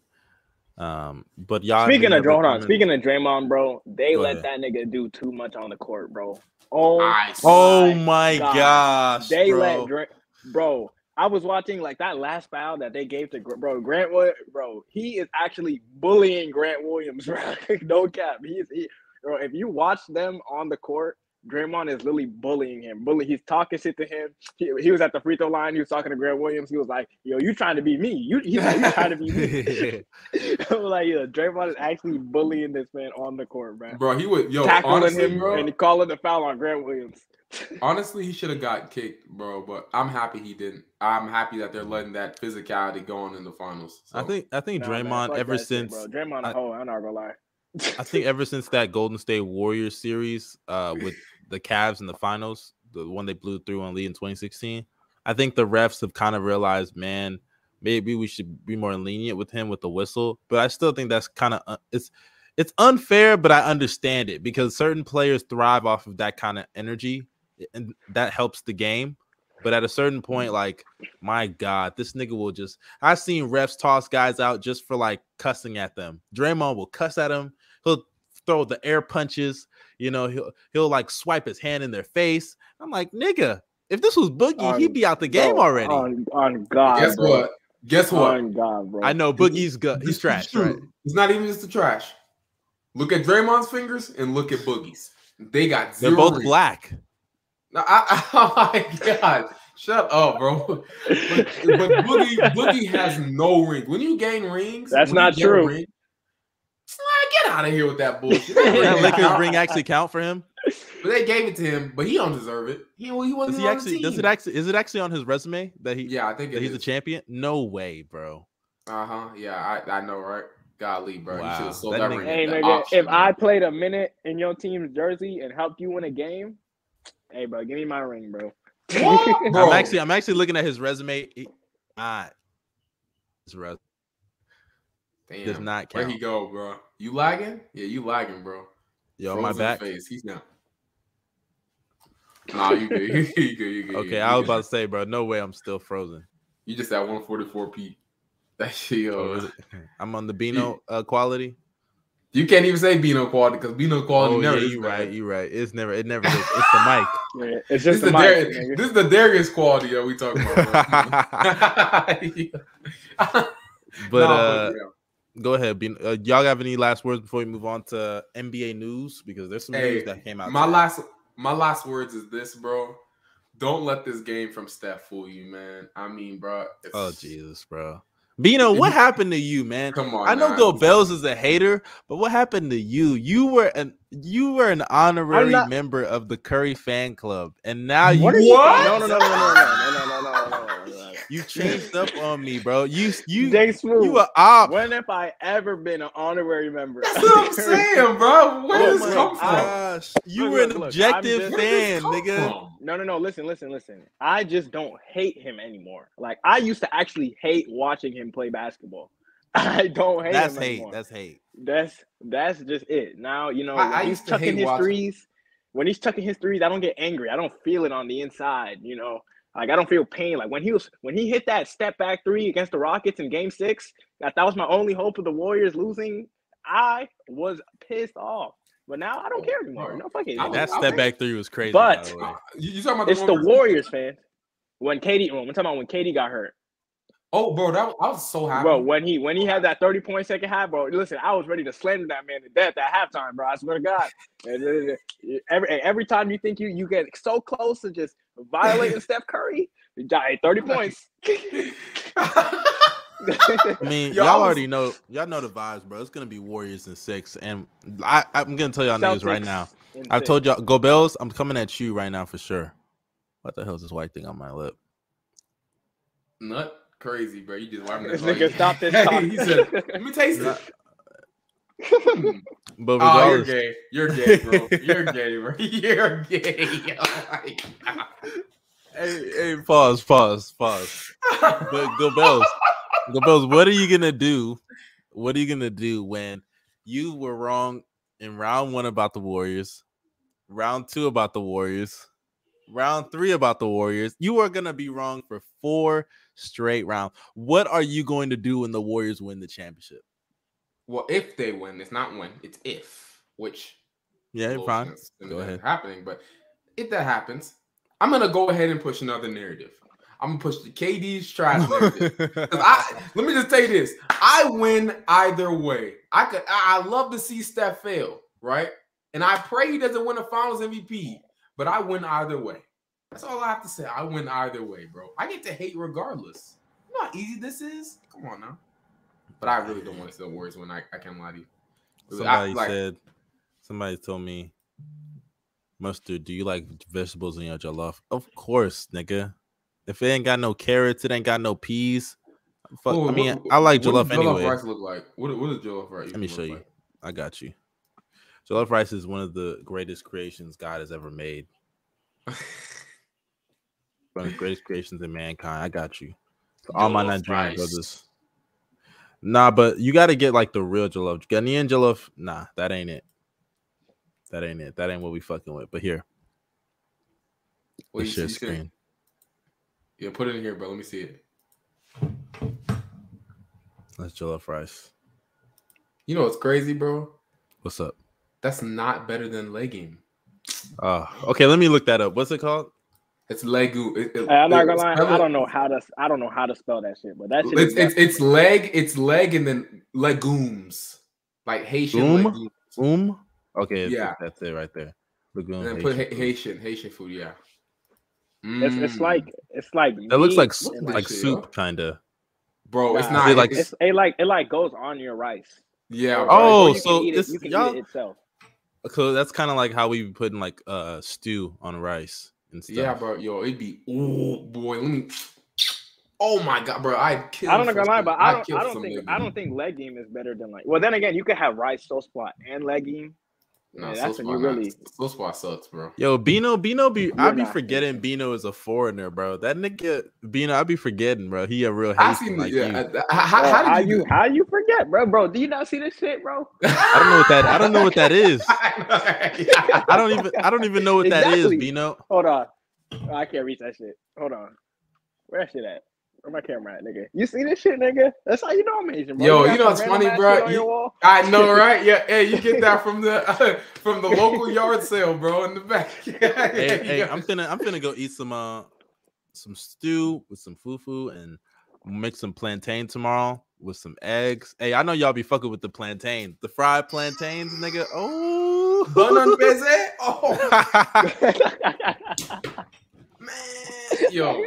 Um, but y'all speaking of hold on, speaking of Draymond, bro, they let ahead. that nigga do too much on the court, bro. Oh, nice. oh my God. gosh, they bro. let Dray- bro. I was watching like that last foul that they gave to bro Grant. Bro, he is actually bullying Grant Williams, bro. no cap. He's he, bro. If you watch them on the court, Draymond is literally bullying him. Bully, he's talking shit to him. He, he was at the free throw line. He was talking to Grant Williams. He was like, "Yo, you trying to be me? You he's like, you trying to be me?" I'm like, yo, Draymond is actually bullying this man on the court, bro. Bro, he would yo tackling honestly, him bro, and calling the foul on Grant Williams. honestly, he should have got kicked, bro. But I'm happy he didn't. I'm happy that they're letting that physicality go on in the finals. So. I think I think Draymond man, ever since shit, bro. Draymond, I, oh, I'm not gonna lie. I think ever since that Golden State Warriors series uh, with the Cavs in the finals, the one they blew through on Lee in 2016, I think the refs have kind of realized, man, maybe we should be more lenient with him with the whistle. But I still think that's kind of uh, it's it's unfair, but I understand it because certain players thrive off of that kind of energy, and that helps the game. But at a certain point, like, my God, this nigga will just. I've seen refs toss guys out just for like cussing at them. Draymond will cuss at him. He'll throw the air punches. You know, he'll he'll like swipe his hand in their face. I'm like, nigga, if this was Boogie, on, he'd be out the game bro, already. On, on God, guess bro. what? Guess what? On God, bro. I know Boogie's good. He's trash. Right? It's not even just the trash. Look at Draymond's fingers and look at Boogie's. They got zero. They're both rings. black. No, I, oh my God. Shut up, bro. But, but Boogie, Boogie has no rings. When you gain rings, that's not true. Ring, get out of here with that bullshit. that Lakers ring actually count for him? But they gave it to him, but he don't deserve it. He, he wasn't does he actually does it actually is it actually on his resume that he yeah I think he's is. a champion? No way, bro. Uh huh. Yeah, I, I know, right? Golly, bro. You Wow. should have sold That that, nigga- ring. Hey nigga, auction, if man. I played a minute in your team's jersey and helped you win a game, hey bro, give me my ring, bro. What? Bro. I'm actually I'm actually looking at his resume. He, not his resume Damn. does not count. Where he go, bro? You lagging? Yeah, you lagging, bro. Yo, my back. Face. He's not. Nah, you good. You good. You good. You good. Okay, you I was good. about to say, bro, no way I'm still frozen. You just at 144 p. That shit, Oh, yo. is? I'm on the Beano uh, quality. You can't even say Beano quality because Beano quality Oh never. yeah, is you bad. right, you right. It's never, it never is. It's the mic. Yeah, it's just is, the the mic, Dar- nigga. this is the Darius quality that we talking about. But Nah, uh, yeah go ahead. Ben, uh, y'all have any last words before we move on to NBA news? Because there's some hey, news that came out. My today. last, my last words is this, bro. Don't let this game from Steph fool you, man. I mean, bro. Oh Jesus, bro. Bino, what happened to you, man? Come on. I know Go Bells is a hater, but what happened to you? You were an you were an honorary not... member of the Curry fan club, and now you. What? what? No, no, no, no, no, no. no you changed up on me, bro. You you Jay Smooth. you a op. when have I ever been an honorary member? That's what I'm saying, bro. Where Oh does this come from? Gosh, you Look, were an look, look, objective just- Where does this fan, nigga. from? No, no, no. Listen, listen, listen. I just don't hate him anymore. Like I used to actually hate watching him play basketball. I don't hate That's him hate. anymore. That's hate. That's that's just it. Now you know I- I he's used to chucking hate his watching- threes. When he's chucking his threes, I don't get angry. I don't feel it on the inside. You know, like I don't feel pain. Like when he was when he hit that step back three against the Rockets in Game Six, that that was my only hope of the Warriors losing. I was pissed off. But now I don't care anymore. No fuck it. I Yeah, was- that I step think- back three was crazy. But- by the way. You, you talking about It's one the Warriors, fan. When KD, well, I'm talking about when KD got hurt, Oh, bro, that was, I was so happy. bro. When he when he had that 30 point second half, bro. Listen, I was ready to slander that man to death at halftime, bro. I swear to God. Every every time you think you you get so close to just violating Steph Curry, you die 30 points. I mean, Yo, y'all I was- already know. Y'all know the vibes, bro. It's gonna be Warriors in six, and I, I'm gonna tell y'all niggas right now. I've six. told y'all, go Bells. I'm coming at you right now for sure. What the hell is this white thing on my lip? Nut crazy, bro. You just wiping This that nigga stop this talk. he said, "Let me taste it." But oh, you're regardless, gay. You're gay, bro. You're gay, bro. You're gay. Oh my god. hey, hey, pause, pause, pause. But go Bells, go Bells. What are you gonna do? What are you gonna do when you were wrong in round one about the Warriors, round two about the Warriors, round three about the Warriors? You are gonna be wrong for four straight round. What are you going to do when the Warriors win the championship? Well, if they win, it's not when, it's if, which Yeah, bullshit fine. Go ahead. happening. But if that happens, I'm gonna go ahead and push another narrative. I'm gonna push the KD's trash narrative. I let me just say this: I win either way. I could. I I love to see Steph fail, right? And I pray he doesn't win a Finals MVP, but I win either way. That's all I have to say. I win either way, bro. I get to hate regardless. You know how easy this is. Come on now. But I really don't want to see the Warriors when I, I can't lie to you. Really, I- Somebody like- said, somebody told me, mustard. Do you like vegetables in your jollof? Of course, nigga. If it ain't got no carrots, it ain't got no peas. Fuck, I mean, what- I like what jollof does anyway. rice look like? What, what does jollof rice? Let me show you. like? I got you. Jollof rice is one of the greatest creations God has ever made. One of the greatest creations in mankind. I got you. To all my Nigerian brothers. Nah, but you got to get like the real jollof. Ghanaian jollof, nah, that ain't it. That ain't it. That ain't what we fucking with. But here, Wait, this you share see- you screen. Yeah, put it in here, bro. Let me see it. That's jollof rice. You know what's crazy, bro? What's up? That's not better than legging. Uh, okay, let me look that up. What's it called? It's Legu. It, it, I'm not gonna lie, spell I don't know how to I don't know how to spell that shit, but that shit It's it's, it's leg. It's leg and then legumes, like Haitian Goom? legumes. Um. Okay, Yeah. yeah, that's it right there. Lagoon. And then put Haitian Ha- food. Haitian Haitian food. Yeah. it's, it's Mm. like it's like That looks like meat s- and, like soup, kind of. bro. It's not it like- like it's it like it like goes on your rice. yeah. Or- bro. Oh, or so eat it- it's- you can y'all- eat it itself. So that's kind of like how we be putting like uh stew on rice and stuff. yeah, bro. Yo, it'd be oh boy. Let me. Oh my god, bro! I kill. I don't know gonna lie, but I don't. kill I don't think. leg I don't think leg game is better than like. Well, then again, you could have Rice, so spot, and leg game. No, Yeah, so that's when you spot not- really- so spot sucks, bro. Yo, Bino, Bino be I You're be not forgetting Bino is a foreigner, bro. That nigga Bino, I be forgetting, bro. He a real I Haitian seen like yeah. you. How, Bro, how, how you? you how you forget, bro? Bro, do you not see this shit, bro? I don't know what that I don't know what that is. I I don't even I don't even know what that is, Exactly. Bino. Hold on, Oh, I can't reach that shit. Hold on, where that shit at? Where my camera at, nigga? You see this shit, nigga? That's how you know I'm Asian, bro. Yo, got you know it's funny, bro? shit on your You- I know, right? Yeah, hey, you get that from the from the local yard sale, bro, in the back. Hey, hey, I'm finna I'm finna go eat some uh some stew with some fufu and make some plantain tomorrow with some eggs. Hey, I know y'all be fucking with the plantain, the fried plantains, nigga. Oh, Bun on peze? Oh man, yo,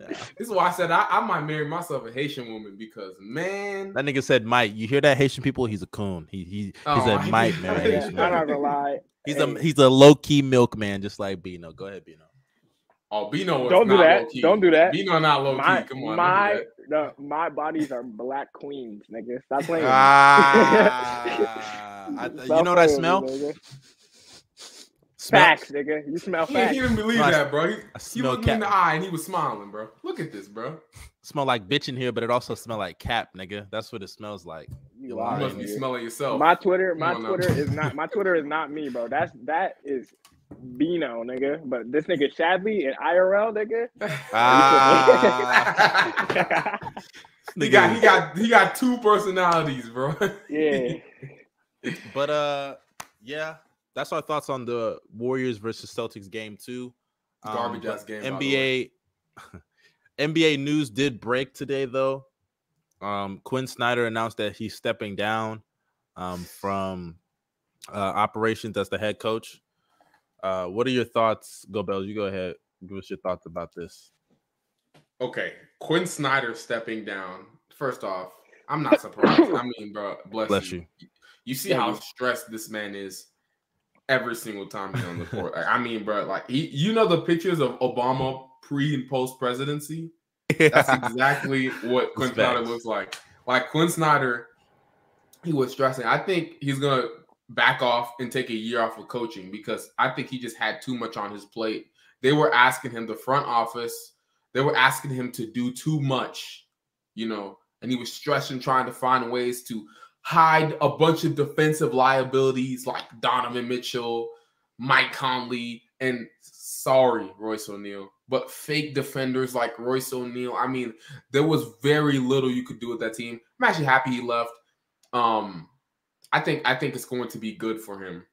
Yeah. this is why I said I, I might marry myself a Haitian woman because man, That nigga said, "Mike, you hear that Haitian people? He's a coon. He he he Oh, said, I- Mike, marry a Yeah, Haitian I'm not gonna lie. He's Hey, a he's a low key milkman, just like Bino. Go ahead, Bino. oh Bino, is Don't do that. low-key. Don't do that. Bino not low my key. Come on, my don't do no, my bodies are black queens, nigga. Stop playing. Ah, I- with you Stop know what I playing with smell? Me, nigga. Smell- Facts, nigga. You smell that. He, he didn't believe I- that, bro. He, I he smell looked me in cat. the eye and he was smiling, bro. Look at this, bro. Smell like bitch in here, but it also smell like cap, nigga. That's what it smells like. You You You lying, must be nigga. smelling yourself. My Twitter, my Come on now. Twitter is not my Twitter is not me, bro. That's that is Bino, nigga. But this nigga Shadley and IRL, nigga. Ah, he got he got he got two personalities, bro. yeah. But uh, yeah, that's our thoughts on the Warriors versus Celtics game two. Um, Garbage ass game, NBA NBA news did break today though. Um, Quin Snyder announced that he's stepping down um, from uh, operations as the head coach. Uh, what are your thoughts, Go Bells? You go ahead. Give us your thoughts about this. Okay, Quin Snyder stepping down. First off, I'm not surprised. I mean, bro, bless, Bless you. you. You see how stressed this man is every single time he's on the court. Like, I mean, bro, like he, you know the pictures of Obama pre and post presidency. That's exactly what Quin Snyder looks like. Like Quin Snyder, he was stressing. I think he's gonna back off and take a year off of coaching because I think he just had too much on his plate. They were asking him, the front office, they were asking him to do too much, you know, and he was stressing, trying to find ways to hide a bunch of defensive liabilities like Donovan Mitchell, Mike Conley, and sorry, Royce O'Neale, but fake defenders like Royce O'Neale. I mean, there was very little you could do with that team. I'm actually happy he left. Um, I think I think it's going to be good for him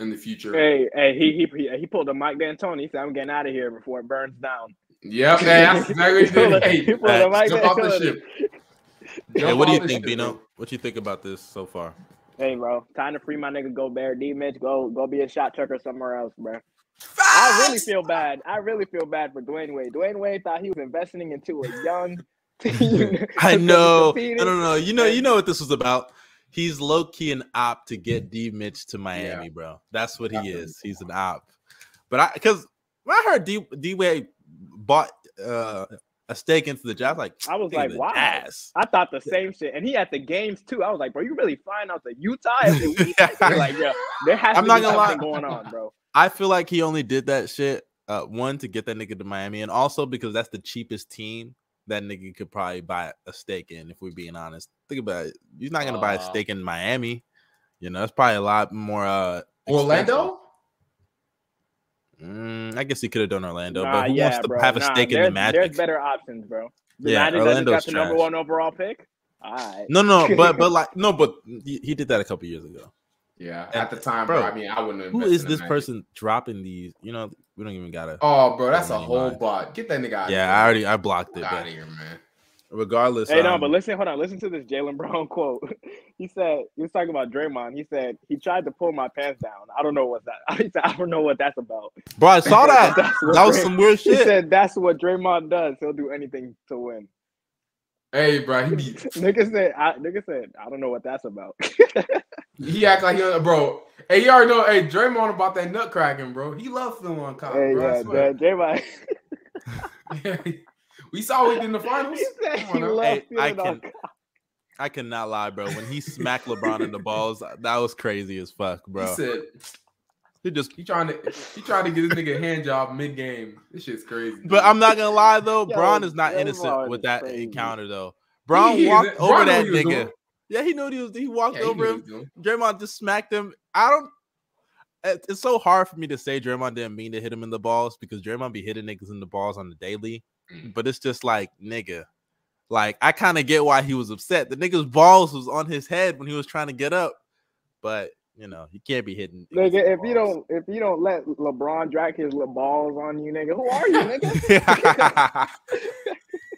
in the future. Hey, hey, he he he pulled a Mike D'Antoni. He said, "I'm getting out of here before it burns down." Yep, hey, that's exactly He pulled what a- he he did. pulled a Hey, Mike jump off the ship. Hey, what do you think, ship, Bino? What you think about this so far? Hey, bro, time to free my nigga Gobert. D Mitch, go go be a shot chucker somewhere else, bro. I really feel bad. I really feel bad for Dwyane Wade. Dwyane Wade thought he was investing into a young team. I know. competing. No, no, no. You know, you know what this was about. He's low key an op to get D Mitch to Miami, bro. That's what he is. He's an op. But I, because I heard D D Wade bought uh, a stake into the Jazz, like I was like, the wow. Jazz. I thought the same shit, and he at the games too. I was like, bro, you really flying out to Utah every like, yeah, there has I'm to not be gonna lie. something going on, bro. I feel like he only did that shit uh, one to get that nigga to Miami, and also because that's the cheapest team that nigga could probably buy a stake in. If we're being honest, think about it. He's not gonna buy a Uh, stake in Miami. You know, it's probably a lot more. uh expensive. Orlando? Mm, I guess he could have done Orlando, Nah, but who yeah, wants to bro. have a Nah, stake in the there's, Magic? There's better options, bro. The Yeah, Magic Orlando's got the number one overall pick. All right. No, no, but but like no, but he, he did that a couple years ago. Yeah, And- at the time, bro. bro, I mean, I wouldn't. Who invest is in this Magic. person dropping these? You know, we don't even gotta. Oh, bro, that's a whole mind. bot. Get that nigga out. yeah, I already I blocked it. out of here, man. Regardless, Hey, no, um, but listen, hold on. Listen to this Jaylen Brown quote. He said he was talking about Draymond. He said he tried to pull my pants down. I don't know what that. He said I don't know what that's about. bro, I saw that. That's what that was Dray- some weird shit. He shit. said that's what Draymond does. He'll do anything to win. Hey, bro, he be, nigga said, I, nigga said, I don't know what that's about. he act like he, bro. Hey, you already know. Hey, Draymond about that nut cracking, bro. He loves feeling on cop, hey, bro. Yeah, swear. J- Draymond. We saw it in the finals. He said Come he on Hey, I can- I cannot lie, bro. When he smacked LeBron in the balls, that was crazy as fuck, bro. He said He just he trying to he trying to get this nigga a hand job mid game. This shit's crazy. But I'm not gonna lie though, Yo, Bron is not Draymond innocent with that crazy. encounter though. Bron He- he walked is- over Bron that what he was nigga. doing. Yeah, he knew what he was. He walked Yeah, over knew him. what he was doing. Draymond just smacked him. I don't. It's so hard for me to say Draymond didn't mean to hit him in the balls because Draymond be hitting niggas in the balls on the daily. But it's just like nigga, like I kind of get why he was upset. The nigga's balls was on his head when he was trying to get up, but you know he can't be hitting. Nigga, if you don't if you don't let LeBron drag his little balls on you, nigga, who are you, nigga?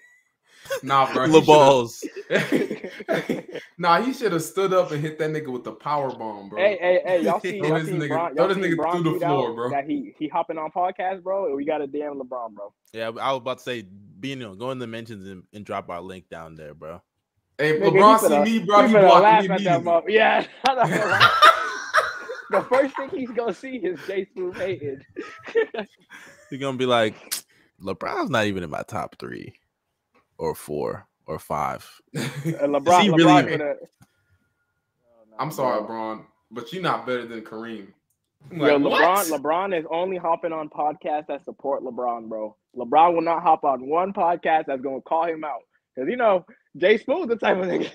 Nah, bro. he balls. nah, he should have stood up and hit that nigga with the power bomb, bro. hey, hey, hey, y'all see, Throw y'all this seen nigga- Bron, throw y'all this nigga Bron through the floor, bro. That he he hopping on podcast, bro. We got a damn LeBron, bro. Yeah, I was about to say, Bino, go in the mentions and, and drop our link down there, bro. Hey, Nigga, LeBron he see finna- me, bro. he He blocked laugh me at that immediately. Yeah, the first thing he's gonna see is Jay Smooth hating. You're gonna be like, LeBron's not even in my top three, or four, or five. And LeBron, he LeBron really- finna- I'm sorry, Bron, but you're not better than Kareem. I'm Yo, like, LeBron, what? LeBron is only hopping on podcasts that support LeBron, bro. LeBron will not hop on one podcast that's gonna call him out. Cause you know, Jay Smooth the type of nigga.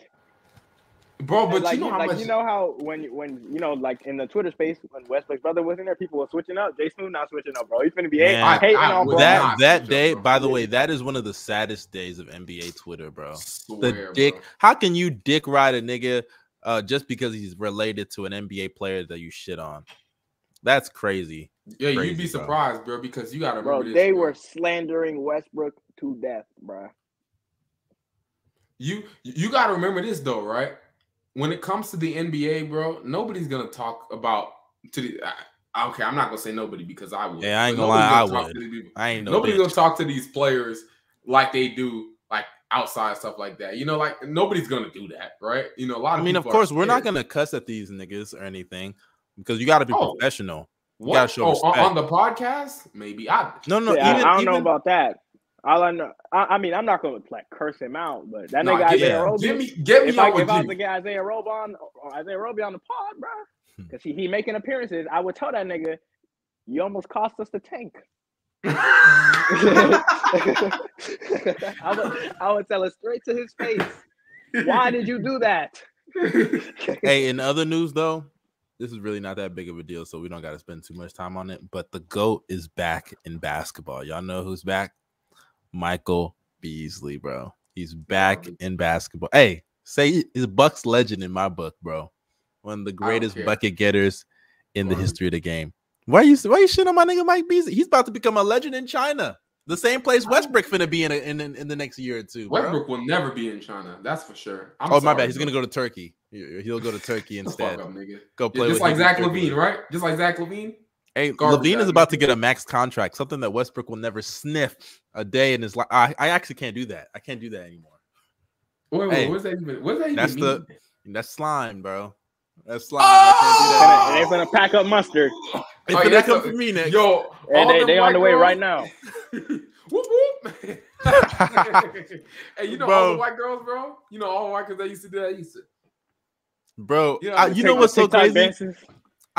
Bro. But like, you know how like much you know how when when you know like in the Twitter space when Westbrook's brother was in there, people were switching up. Jay Smooth not switching up, bro. He's gonna be Man, I- hating I on bro. that that day, up, by the way, that is one of the saddest days of NBA Twitter, bro. Swear, The dick. bro. How can you dick ride a nigga uh, just because he's related to an NBA player that you shit on? That's crazy. Yeah, you'd be surprised, bro, because you gotta bro. this. They bro. were slandering Westbrook to death, bro. You you gotta remember this though, right? When it comes to the NBA, bro, nobody's gonna talk about to the. I, okay, I'm not gonna say nobody because I would. Yeah, I ain't gonna lie, nobody's I talk would. to people. I ain't no nobody's bitch. gonna talk to these players like they do, like outside stuff like that. You know, like nobody's gonna do that, right? You know, a lot of. I mean, of people are course, we're not gonna cuss at these niggas or anything because you got to be Oh. professional. What? gotta show oh, on, respect. on the podcast, maybe I. No, no, yeah, even, I don't know about that. All I know, I, I mean, I'm not gonna like curse him out, but that Nah, nigga Isaiah yeah. Roby, get me, get me if I, if I was to get Isaiah Roby on, or Isaiah Roby on the pod, bro, Hmm. because he, he making appearances, I would tell that nigga, you almost cost us the tank. I would, I would tell it straight to his face. Why did you do that? hey, in other news though, this is really not that big of a deal, so we don't got to spend too much time on it. But the goat is back in basketball. Y'all know who's back? Michael Beasley, bro. He's back in basketball. Hey, say he's Bucks legend in my book, bro. One of the greatest bucket getters in the history of the game. Why you why you shit on my nigga Mike Beasley? He's about to become a legend in China. The same place Westbrook finna be in a, in, in the next year or two. Bro. Westbrook will never be in China. That's for sure. I'm oh my bad. He's bro. gonna go to Turkey. He- He'll go to Turkey instead. Up. Go Yeah, play just with like Zach. Levine, right? Just like Zach LaVine. Hey, Garbage LaVine uh, is about to get a max contract, something that Westbrook will never sniff a day in his life. I, I actually can't do that. I can't do that anymore. Wait, wait, Hey, what's that even? What's that even that's mean? the- That's slime, bro. That's slime. I And they finna pack up mustard, Oh, can't do yeah, that. If come a- for me next. Yo, and they, them they on the way girls- right now. whoop whoop. hey, you know all the white girls, bro. You know all the white girls that used to do that. Used to. bro, Yeah, I- you know what's so crazy? dances.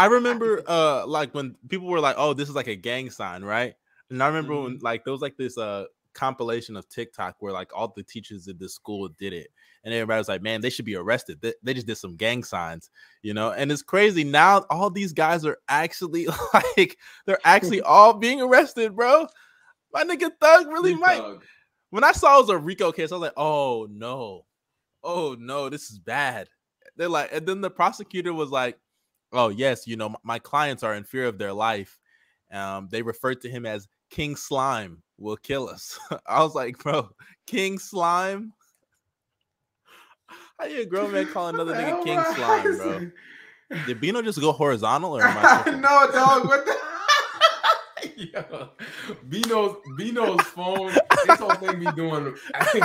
I remember uh like when people were like, "Oh, this is like a gang sign," right? And I remember when Mm-hmm. like there was like this uh compilation of TikTok where like all the teachers at this school did it, and everybody was like, "Man, they should be arrested. They, they just did some gang signs," you know. And it's crazy now. All these guys are actually like they're actually all being arrested, bro. My nigga Thug really Snoop might. When I saw it was a RICO case, I was like, "Oh no, oh no, this is bad." They're like, and then the prosecutor was like, "Oh yes, you know, m- my clients are in fear of their life. Um, they referred to him as King Slime will kill us." I was like, "Bro, King Slime." How you a grown man call another nigga King? Slime, bro? Did Bino just go horizontal or am I? no, dog. What the? Yo, Bino's Bino's phone. This whole thing be doing. I think.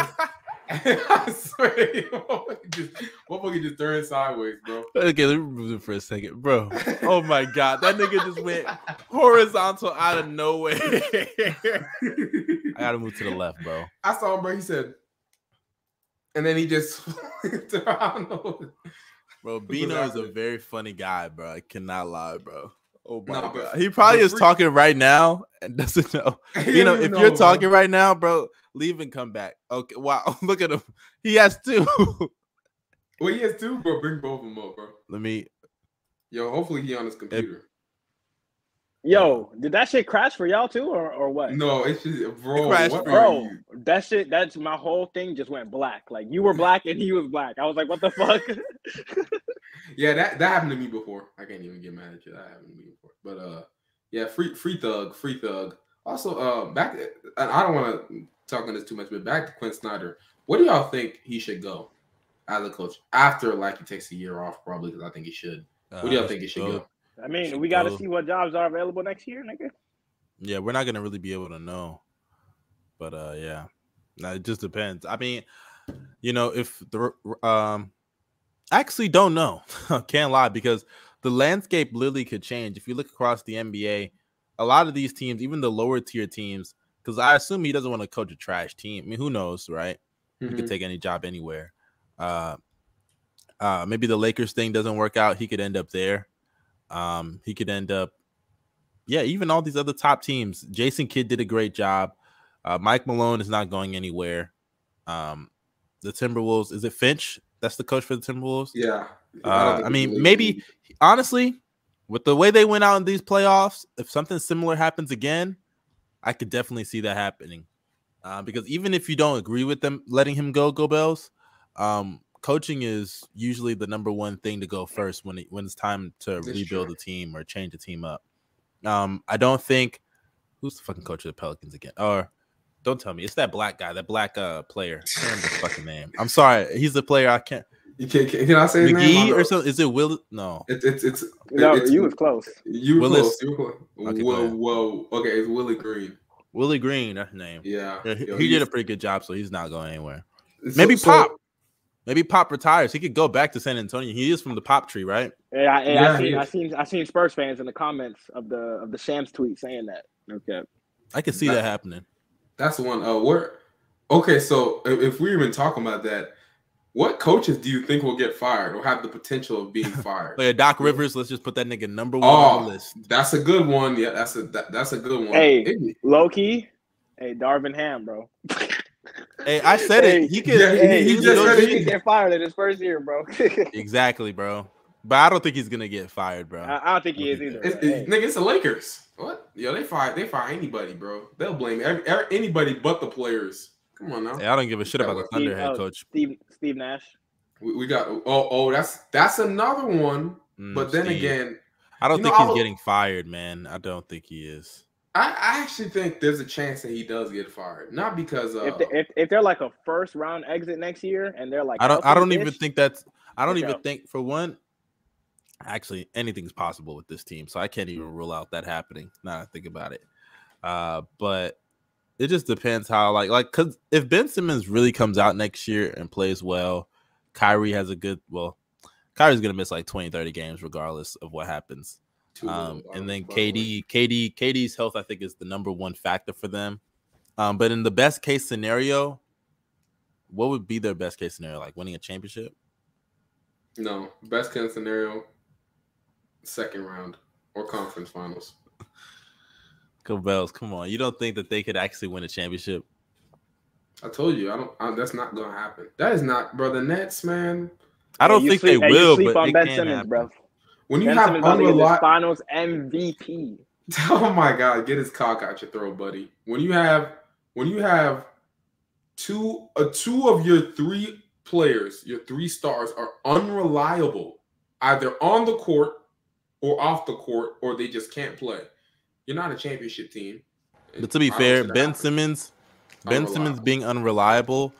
I swear, motherfucker just, motherfucker just sideways, bro. Okay, let me move it for a second, bro. Oh my god, that nigga just went horizontal out of nowhere. I gotta move to the left, bro. I saw him, bro. He said, and then he just. Bro, Bino is a very funny guy, bro. I cannot lie, bro. Oh my Nah, but- He probably is free- talking right now and doesn't know. You know, if even you're talking bro. right now, bro, leave and come back. Okay. Wow. Look at him. He has two. well, he has two, bro. Bring both of them up, bro. Let me Yo, hopefully he on his computer. Yo, did that shit crash for y'all too, or or what? No, it's just, bro. crashed What for Bro, you? that shit, that's my whole thing just went black. Like you were black and he was black. I was like, what the fuck? Yeah, that that happened to me before. I can't even get mad at you. That happened to me before. But uh, yeah, free free thug, free thug. Also, uh, back. and I don't want to talk on this too much, but back to Quin Snyder. What do y'all think he should go as a coach after like he takes a year off? Probably because I think he should. What do y'all uh, think he should go- go? I mean, we got to see what jobs are available next year, nigga. Yeah, we're not gonna really be able to know. But uh yeah. Now it just depends. I mean, you know, if the um actually don't know. Can't lie because the landscape literally could change. If you look across the NBA, a lot of these teams, even the lower tier teams, because I assume he doesn't want to coach a trash team. I mean, who knows, right? He Mhm. could take any job anywhere. Uh, uh, maybe the Lakers thing doesn't work out. He could end up there. Um, he could end up, yeah, even all these other top teams. Jason Kidd did a great job. Uh, Mike Malone is not going anywhere. Um, the Timberwolves is it Finch? That's the coach for the Timberwolves. Yeah. Uh, I mean, maybe honestly, with the way they went out in these playoffs, if something similar happens again, I could definitely see that happening. Uh, because even if you don't agree with them letting him go, go Bells, um, coaching is usually the number one thing to go first when it, when it's time to That's rebuild true. a team or change a team up. Um, I don't think who's the fucking coach of the Pelicans again? Or don't tell me it's that black guy, that black uh player. I can't remember his fucking name. I'm sorry, he's the player. I can't. You can, can, can I say his name? I McGee know- or so? Is it Will? No. It's it's it's No, it's, you was close. you were Willis. close. You were close. Okay, whoa, whoa. Okay, it's Willie Green. Willie Green, that's his name. Yeah, Yeah, he, Yo, he did a pretty good job, so he's not going anywhere. so- Maybe so- Pop. Maybe Pop retires. He could go back to San Antonio. He is from the Pop tree, right? Yeah, I, Yeah, I he seen, I is. seen, I seen Spurs fans in the comments of the of the Shams tweet saying that. Okay. I can see That- that happening. That's the one. Uh, where? Okay, so if, if we're even talking about that, what coaches do you think will get fired or have the potential of being fired? Like Doc Rivers, let's just put that nigga number one on oh, the list. that's a good one. Yeah, that's a that, that's a good one. Hey. It- Low key, hey Darvin Ham, bro. Hey, I said Hey, it. He could. yeah, hey, he he, just just said he could get fired in his first year, bro. exactly, bro. But I don't think he's gonna get fired, bro. I, I don't think he is either. It's, but, hey. nigga, it's the Lakers. What? Yo, they fire they fire anybody, bro. They'll blame every, every, anybody but the players. Come on now. Hey, I don't give a shit about the Steve- Thunder head oh, coach. Steve Steve Nash. We, we got oh oh that's that's another one. Mm, But then Steve. again, I don't you know, think I he's was- getting fired, man. I don't think he is. I, I actually think there's a chance that he does get fired. Not because uh If, they, if if they're like a first round exit next year and they're like I don't. I don't even think that's. I don't even out. think for one. Actually, anything's possible with this team, so I can't even rule out that happening. Now that I think about it, uh, but it just depends how like like because if Ben Simmons really comes out next year and plays well, Kyrie has a good well. Kyrie's gonna miss like 20, 30 games regardless of what happens. Too Um, and then by the way. KD, KD, KD's health, I think, is the number one factor for them. Um, but in the best case scenario, what would be their best case scenario? Like winning a championship? No, best case scenario, second round or conference finals. Go Bells, come on. You don't think that they could actually win a championship? I told you, I don't. I, that's not gonna happen. That is not, brother. Nets, man. I don't you think sleep, they hey, will, but on it Ben can Simmons, happen. bro. When you Ben have Simmons about to get his unreliable, Finals MVP. oh my god, get his cock out your throat, buddy. When you have, when you have two, uh, two of your three players, your three stars are unreliable, either on the court or off the court, or they just can't play. You're not a championship team. But to be I fair, Ben. Simmons, Ben Simmons being unreliable,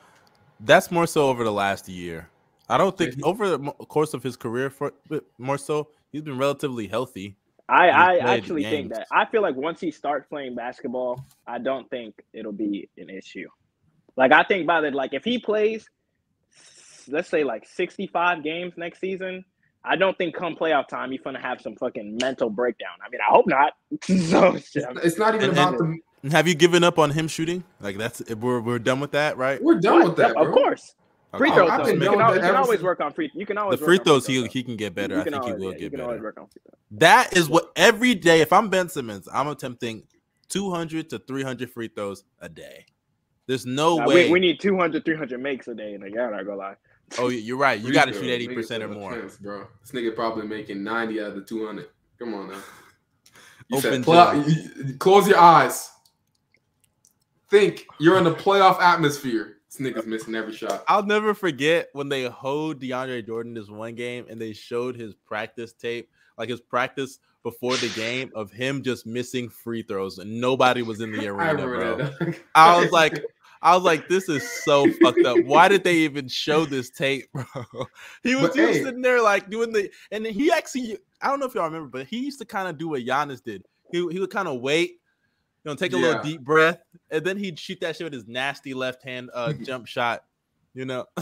that's more so over the last year. I don't think Yeah, over the course of his career, for more so, he's been relatively healthy. I, He's I played the actually think that. I feel like once he starts playing basketball, I don't think it'll be an issue. Like I think by the like if he plays, let's say like sixty-five games next season, I don't think come playoff time he's gonna have some fucking mental breakdown. I mean, I hope not. so shit, I'm- It's not even And- about and- the. Have you given up on him shooting? Like that's we're we're done with that, right? We're done What? with that, Yep, bro. Of course. Free throws. I've though. been You can, with al- that you can always work on free. You can always The always free work on throws he throws. he can get better. You I can think he will yeah, get you can always better. work on free throws. That is what every day. If I'm Ben Simmons, I'm attempting 200 to 300 free throws a day. There's no Nah, way. we, we need 200, 300 makes a day. Like, I'm not gonna lie. oh, you're right. You got to shoot 80 percent or more. chance, bro. This nigga probably making 90 out of the 200. Come on now. You Open said, "Pl- you- you- close your eyes. Think you're in a playoff atmosphere. This nigga's missing every shot. I'll never forget when they hoed DeAndre Jordan this one game and they showed his practice tape, like his practice before the game of him just missing free throws and nobody was in the arena, remember bro. I was like, I was like, this is so fucked up. Why did they even show this tape, bro? He was But, just hey. sitting there like doing the, and he actually, I don't know if y'all remember, but he used to kind of do what Giannis did. He he would kind of wait, you know, take a little deep breath, and then he'd shoot that shit with his nasty left hand uh jump shot. You know,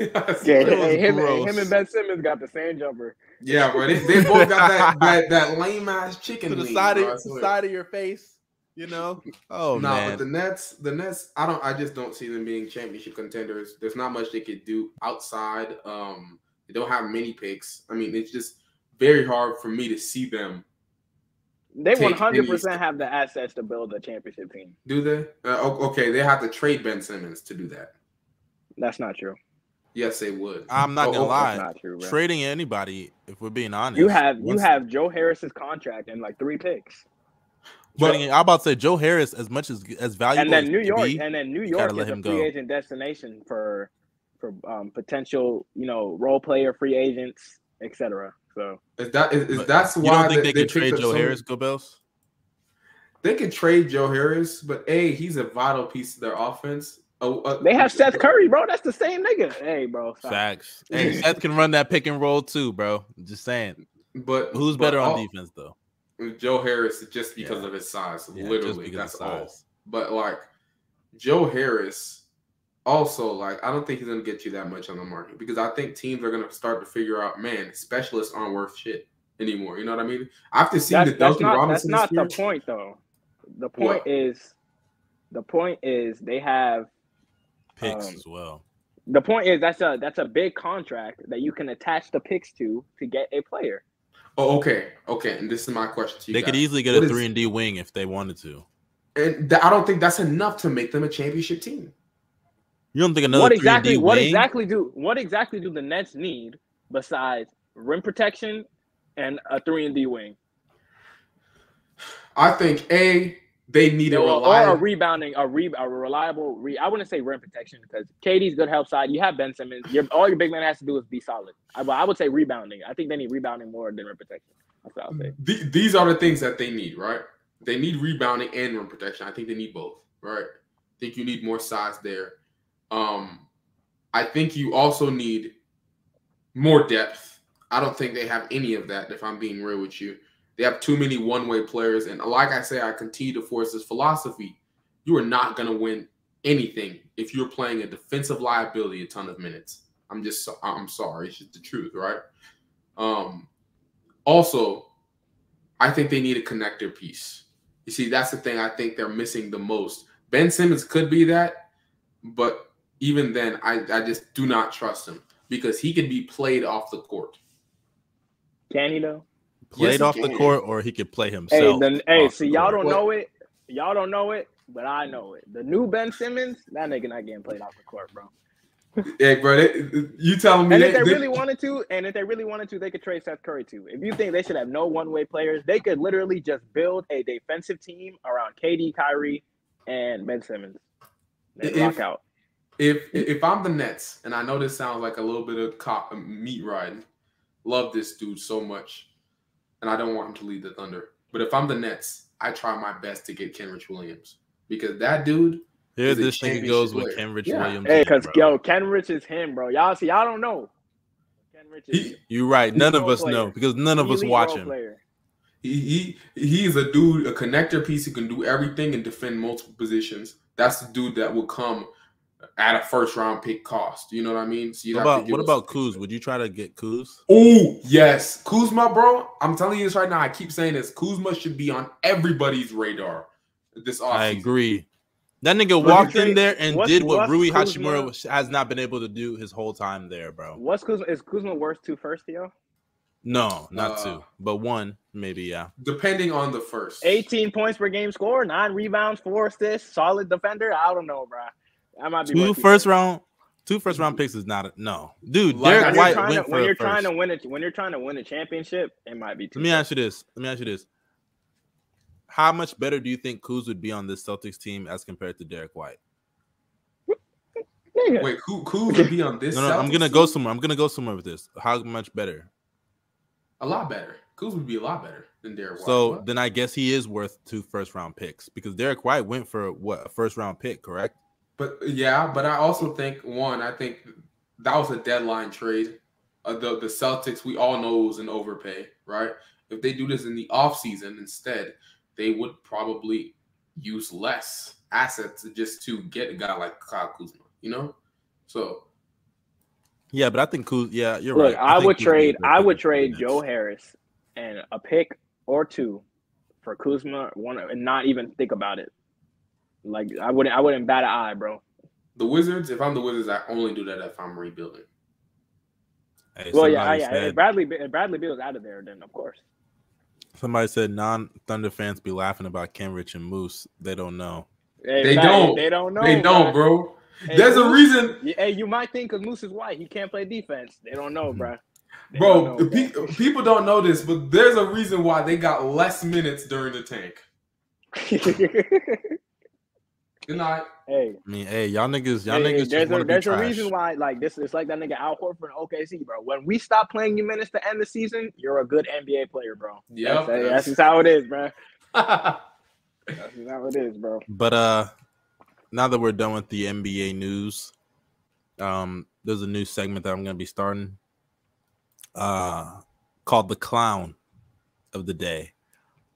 Yes. Yeah, hey, him, him and Ben Simmons got the same jumper. Yeah, bro. They, they both got that that, that lame ass chicken to the wing, side bro, of the side of your face. You know, oh nah, man, but the Nets, the Nets, I don't, I just don't see them being championship contenders. There's not much they could do outside. Um, they don't have many picks. I mean, it's just very hard for me to see them. They one hundred percent have the assets to build a championship team. Do they? Uh, okay, they have to trade Ben Simmons to do that. That's not true. Yes, they would. I'm not Oh, gonna oh, lie. Not true. Trading anybody, if we're being honest, You have you have Joe Harris's contract and like three picks, But- I'm about to say Joe Harris, as much as as valuable and then New York, be, and then New York gotta let is a free go. agent destination for for um, potential, you know, role player free agents, etc. So Is that is, is But that's you why don't think they, they could trade picked up Joe so many- Harris, Gobels? They could trade Joe Harris, but a he's a vital piece of their offense. Oh, uh, they have Seth Curry, bro. That's the same nigga. Hey, bro. stop. Facts. Hey, Seth can run that pick and roll too, bro. Just saying. But Who's but better on all- defense though? Joe Harris just because Yeah. of his size, Yeah, literally. That's of all. But like Joe Harris, also like I don't think he's gonna get you that much on the market because I think teams are gonna start to figure out, man, specialists aren't worth shit anymore. You know what I mean? After seeing That's, the that's Duncan not that's Robinson not the point though. The point What? is, the point is they have Picks Um, as well. the point is that's a that's a big contract that you can attach the picks to to get a player. Oh, okay, okay. And this is my question to you. They could easily get What a is- three and D wing if they wanted to. and th- I don't think that's enough to make them a championship team. You don't think another what three exactly D what wing? exactly do what exactly do the Nets need besides rim protection and a three and D wing? I think a they need a Or, or a reliable. rebounding, a re a reliable re. I wouldn't say rim protection because KD's good help side. You have Ben Simmons. Your all your big man has to do is be solid. I, I would say rebounding. I think they need rebounding more than rim protection. That's what I'll say. Th- these are the things that they need, right? They need rebounding and rim protection. I think they need both, right? I think you need more size there. Um, I think you also need more depth. I don't think they have any of that. If I'm being real with you, they have too many one-way players, and like I say, I continue to force this philosophy: you are not going to win anything if you're playing a defensive liability a ton of minutes. I'm just, I'm sorry, it's just the truth, right? Um, also, I think they need a connector piece. You see, that's the thing I think they're missing the most. Ben Simmons could be that, but even then, I, I just do not trust him because he could be played off the court. Can he though? Played Yes, off the court, or he could play Hey, himself. then hey, off see the y'all court. don't know it. Y'all don't know it, but I know it. The new Ben Simmons, that nigga not getting played off the court, bro. Hey, bro, they, you telling me And if they, they they- really wanted to, and if they really wanted to, they could trade Seth Curry too. If you think they should have no one-way players, they could literally just build a defensive team around KD, Kyrie, and Ben Simmons. And If- rock out. If if I'm the Nets, and I know this sounds like a little bit of cop, uh, meat riding, love this dude so much, and I don't want him to lead the Thunder. But if I'm the Nets, I try my best to get Kenrich Williams because that dude, Here, He's a this nigga goes championship with player. Kenrich Yeah. Williams. Hey, because bro. yo, Kenrich is him, bro. Y'all see, y'all don't know. Kenrich is he You're right. None of role us know because none of us watch him. player. he he he's a dude, a connector piece who can do everything and defend multiple positions. That's the dude that will come at a first round pick cost. You know what I mean? So you what about what about Kuz? Would you try to get Kuz? Oh yes, Kuzma, bro. I'm telling you this right now. I keep saying this. Kuzma should be on everybody's radar this offseason. I agree. That nigga walked in there and did what Rui Kuzma, Hachimura has not been able to do his whole time there, bro. What's Kuzma? Is Kuzma worth two first, yo? No, not uh, two, but one, maybe, yeah. Depending on the first. 18 points per game score, nine rebounds, four assists, solid defender. I don't know, bro. I might be two first round, two first round picks is not a, no, dude. Like, Derrick White went to, when you're trying to win it when you're trying to win a championship, it might be. Let me ask you this. Let me ask you this. How much better do you think Kuz would be on this Celtics team as compared to Derrick White? Wait, who Kuz would be on this? no, no, I'm gonna team? go somewhere. I'm gonna go somewhere with this. How much better? A lot better. Kuz would be a lot better than Derrick White. So what? then I guess he is worth two first round picks because Derrick White went for what a first round pick, correct? But yeah, but I also think one, I think that was a deadline trade. Uh, the the Celtics, we all know was an overpay, right? If they do this in the offseason instead, they would probably use less assets just to get a guy like Kyle Kuzma, you know? So yeah, but I think Kuz, yeah, you're Look, right. I, I would trade I would trade Joe Harris and a pick or two for Kuzma one and not even think about it. Like I wouldn't I wouldn't bat an eye, bro. The Wizards, if I'm the Wizards, I only do that if I'm rebuilding. Hey, well, yeah, yeah. Said, if Bradley if Bradley Beal's out of there, then of course. Somebody said non Thunder fans be laughing about Kenrich and Moose. They don't know. Hey, they don't. They don't know. They don't, bro. Hey, There's Moose, a reason. Hey, you might think because Moose is white, he can't play defense. They don't know, mm-hmm. bro. They bro, know, pe- bro. people don't know this, but there's a reason why they got less minutes during the tank. Good night. Hey, I mean, hey, y'all niggas, y'all hey, niggas. There's a there's a reason why like this. It's like that nigga Al Horford OKC, bro. When we stop playing you minutes to end the season, you're a good NBA player, bro. Yeah, that's, that's, that's, just how it is, bro. that's just how it is, bro. But uh, now that we're done with the NBA news, um, there's a new segment that I'm gonna be starting, uh, called the Clown of the Day.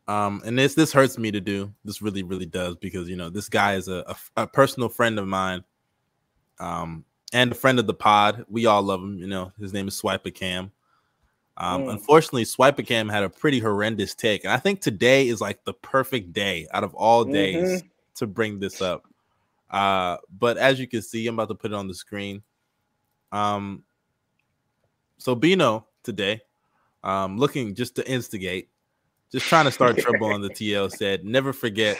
Um, and this this hurts me to do. This really, really does because you know this guy is a, a, a personal friend of mine, um, and a friend of the pod. We all love him. You know, his name is Swiper Cam. Um, mm. Unfortunately, Swiper Cam had a pretty horrendous take, and I think today is like the perfect day out of all days mm-hmm. to bring this up. Uh, but as you can see, I'm about to put it on the screen. Um, so Bino today, um, looking just to instigate just trying to start trouble on the TL said, never forget.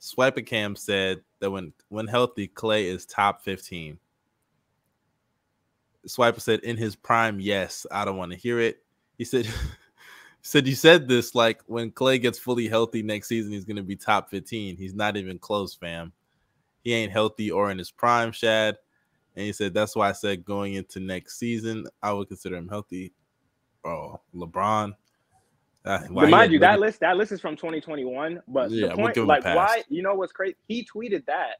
Swiper Cam said that when when healthy, Klay is top 15. Swiper said in his prime, yes. I don't want to hear it. He said said you said this like when Klay gets fully healthy next season, he's gonna be top 15. He's not even close, fam. He ain't healthy or in his prime, Shad. And he said that's why I said going into next season, I would consider him healthy. Oh, LeBron. Uh, Remind you that list that list is from 2021, but yeah, the point, we'll like why you know what's crazy? He tweeted that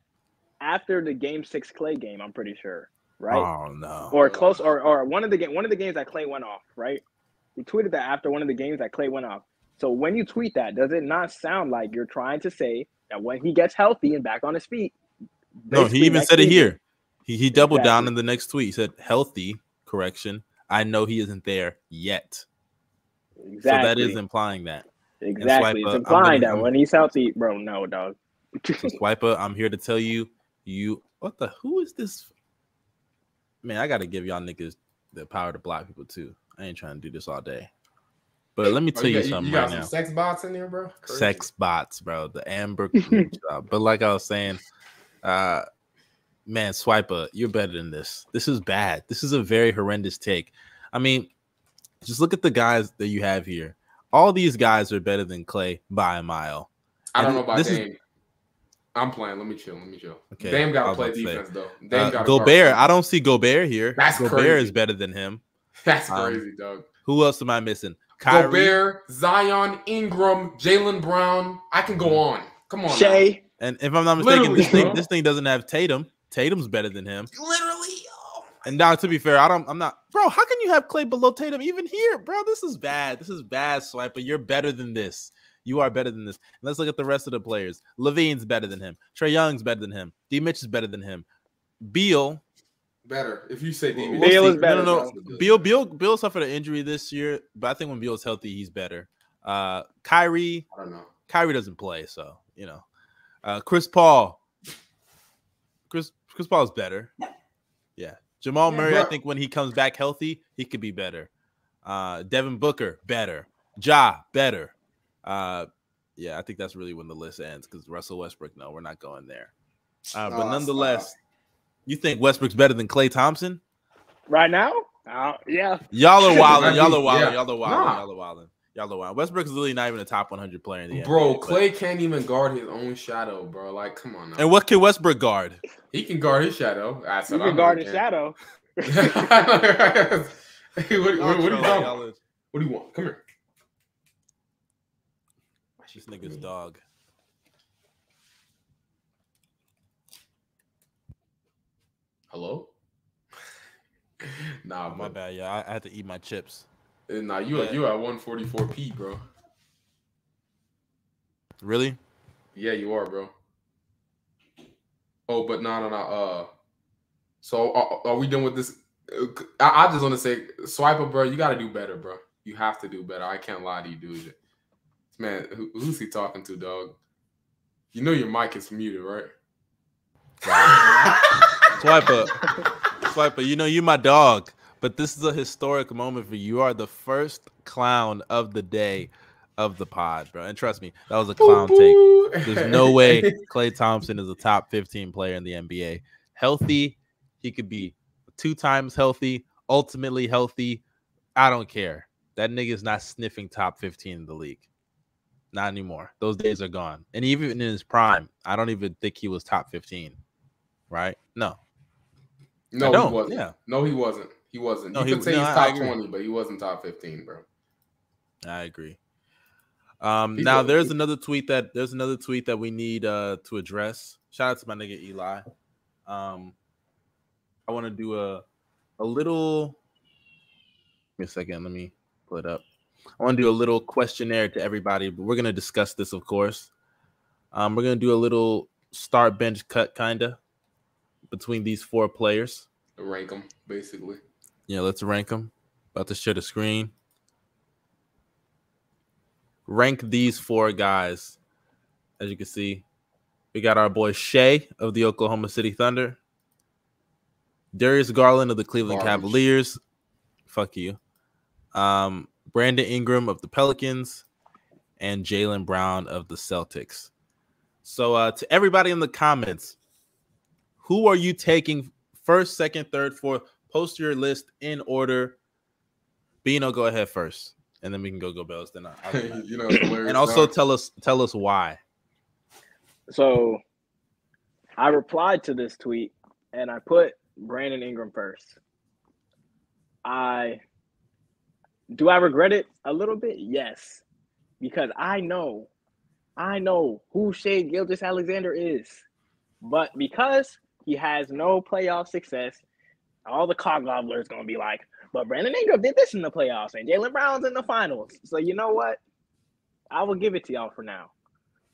after the Game Six Klay game. I'm pretty sure, right? Oh no, or close, or or one of the game one of the games that Klay went off, right? He tweeted that after one of the games that Klay went off. So when you tweet that, does it not sound like you're trying to say that when he gets healthy and back on his feet? No, he even said it here. He he doubled exactly. down in the next tweet. He said healthy. Correction. I know he isn't there yet. Exactly. So that is implying that. Exactly. it's implying gonna, that when he's healthy, bro. No, dog. so Swiper, I'm here to tell you, you what the who is this? Man, I gotta give y'all niggas the power to block people too. I ain't trying to do this all day. But let me tell oh, you, you, got, something you got right some now. Sex bots in there, bro. Crazy. Sex bots, bro. The Amber. but like I was saying, uh, man, Swiper, you're better than this. This is bad. This is a very horrendous take. I mean, just look at the guys that you have here. All these guys are better than Klay by a mile. I don't know about Dame. Is... I'm playing. Let me chill. Let me chill. Okay. Dame got to play defense say. though. Dame uh, Gobert. I don't see Gobert here. That's Gobert crazy. is better than him. That's um, crazy, dog. Who else am I missing? Kyrie. Gobert, Zion, Ingram, Jaylen Brown. I can go on. Come on, Shai. And if I'm not mistaken, Literally, this thing this thing doesn't have Tatum. Tatum's better than him. Literally. And now, to be fair, I don't. I'm not, bro. How can you have Klay below Tatum even here, bro? This is bad. This is bad, Swipe. But you're better than this. You are better than this. let's look at the rest of the players. LaVine's better than him. Trae Young's better than him. D. Mitch is better than him. Beal. Better if you say Damian. Beal We'll is better, no, no, no. Beal, Beal, Beal suffered an injury this year, but I think when Beal's healthy, he's better. Uh, Kyrie, I don't know. Kyrie doesn't play, so you know. Uh, Chris Paul, Chris Chris Paul's better. Yeah, Jamal Yeah, Murray. I think when he comes back healthy, he could be better. Uh, Devin Booker, better. Ja, better. Uh, yeah, I think that's really when the list ends because Russell Westbrook. No, we're not going there. Uh, but Oh, nonetheless, you think Westbrook's better than Klay Thompson? Right now? Uh, yeah. Y'all are wilding. Y'all are wilding. Y'all are wilding. Y'all are wilding. Y'all are wilding. Westbrook's really not even a top 100 player in the Bro, NBA. but- Klay can't even guard his own shadow, bro. Like, come on now. And what can Westbrook guard? he can guard his shadow. That's You what I can know guard he his can. shadow. hey, what, what, what, do you Y'all want? What do you want? Come here. This nigga's dog. Hello? nah, my bad. Yeah, I, I had to eat my chips. Uh, Nah, you at you at 144 P, bro. Really? Yeah, you are, bro. Oh, but no, no, no. Uh, so are, are we done with this? Uh, I, I just want to say, Swiper, bro, you got to do better, bro. You have to do better. I can't lie to you, dude. Man, who, who's he talking to, dog? You know your mic is muted, right? Swiper. Swiper, you know you my dog, but this is a historic moment for you. You are the first clown of the day of the pod, bro. And trust me, that was a clown take. There's no way Klay Thompson is a top 15 player in the NBA. Healthy, he could be two times healthy, ultimately healthy. I don't care. That nigga's not sniffing top 15 in the league. Not anymore. Those days are gone. And even in his prime, I don't even think he was top 15. Right? No. No, he wasn't. Yeah. No, he wasn't. He wasn't. No, you he- could say no, he's top 20, but he wasn't top 15, bro. I agree. Um, now there's another tweet that there's another tweet that we need uh to address. Shout out to my nigga Eli. Um, I want to do a a little. Give me a second. Let me pull it up. I want to do a little questionnaire to everybody, but we're gonna discuss this, of course. Um, we're gonna do a little start bench cut, kinda, between these four players. Rank them basically. Yeah, let's rank them. About to share the screen. Rank these four guys. As you can see, we got our boy Shai of the Oklahoma City Thunder, Darius Garland of the Cleveland. Cavaliers. Fuck you. Um, Brandon Ingram of the Pelicans, and Jaylen Brown of the Celtics. So, uh, to everybody in the comments, who are you taking first, second, third, fourth? Post your list in order. Bino, go ahead first, and then we can go go bells. Then I'll, I'll- you know, and also dog. tell us tell us why. So I replied to this tweet and I put Brandon Ingram first. I do I regret it a little bit? Yes. Because I know, I know who Shai Gilgeous-Alexander is. But because he has no playoff success, all the cog gobblers gonna be like, but Brandon Ingram did this in the playoffs and Jaylen Brown's in the finals. So you know what? I will give it to y'all for now.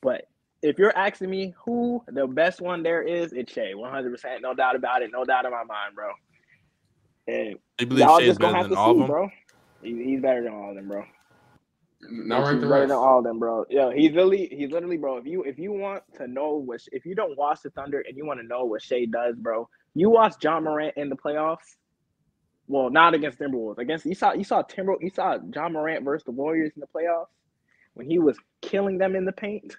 But if you're asking me who the best one there is, it's Shai. 100%. No doubt about it. No doubt in my mind, bro. And Do you believe y'all Shai's just gonna better have than to all of see, them? bro. He, he's better than all of them, bro. now he's the better than all of them, bro. Yo, he's literally, he's literally, bro. If you if you want to know what, if you don't watch the Thunder and you want to know what Shai does, bro, you watched Ja Morant in the playoffs. Well, not against Timberwolves. Against you saw you saw Timber you saw Ja Morant versus the Warriors in the playoffs when he was killing them in the paint.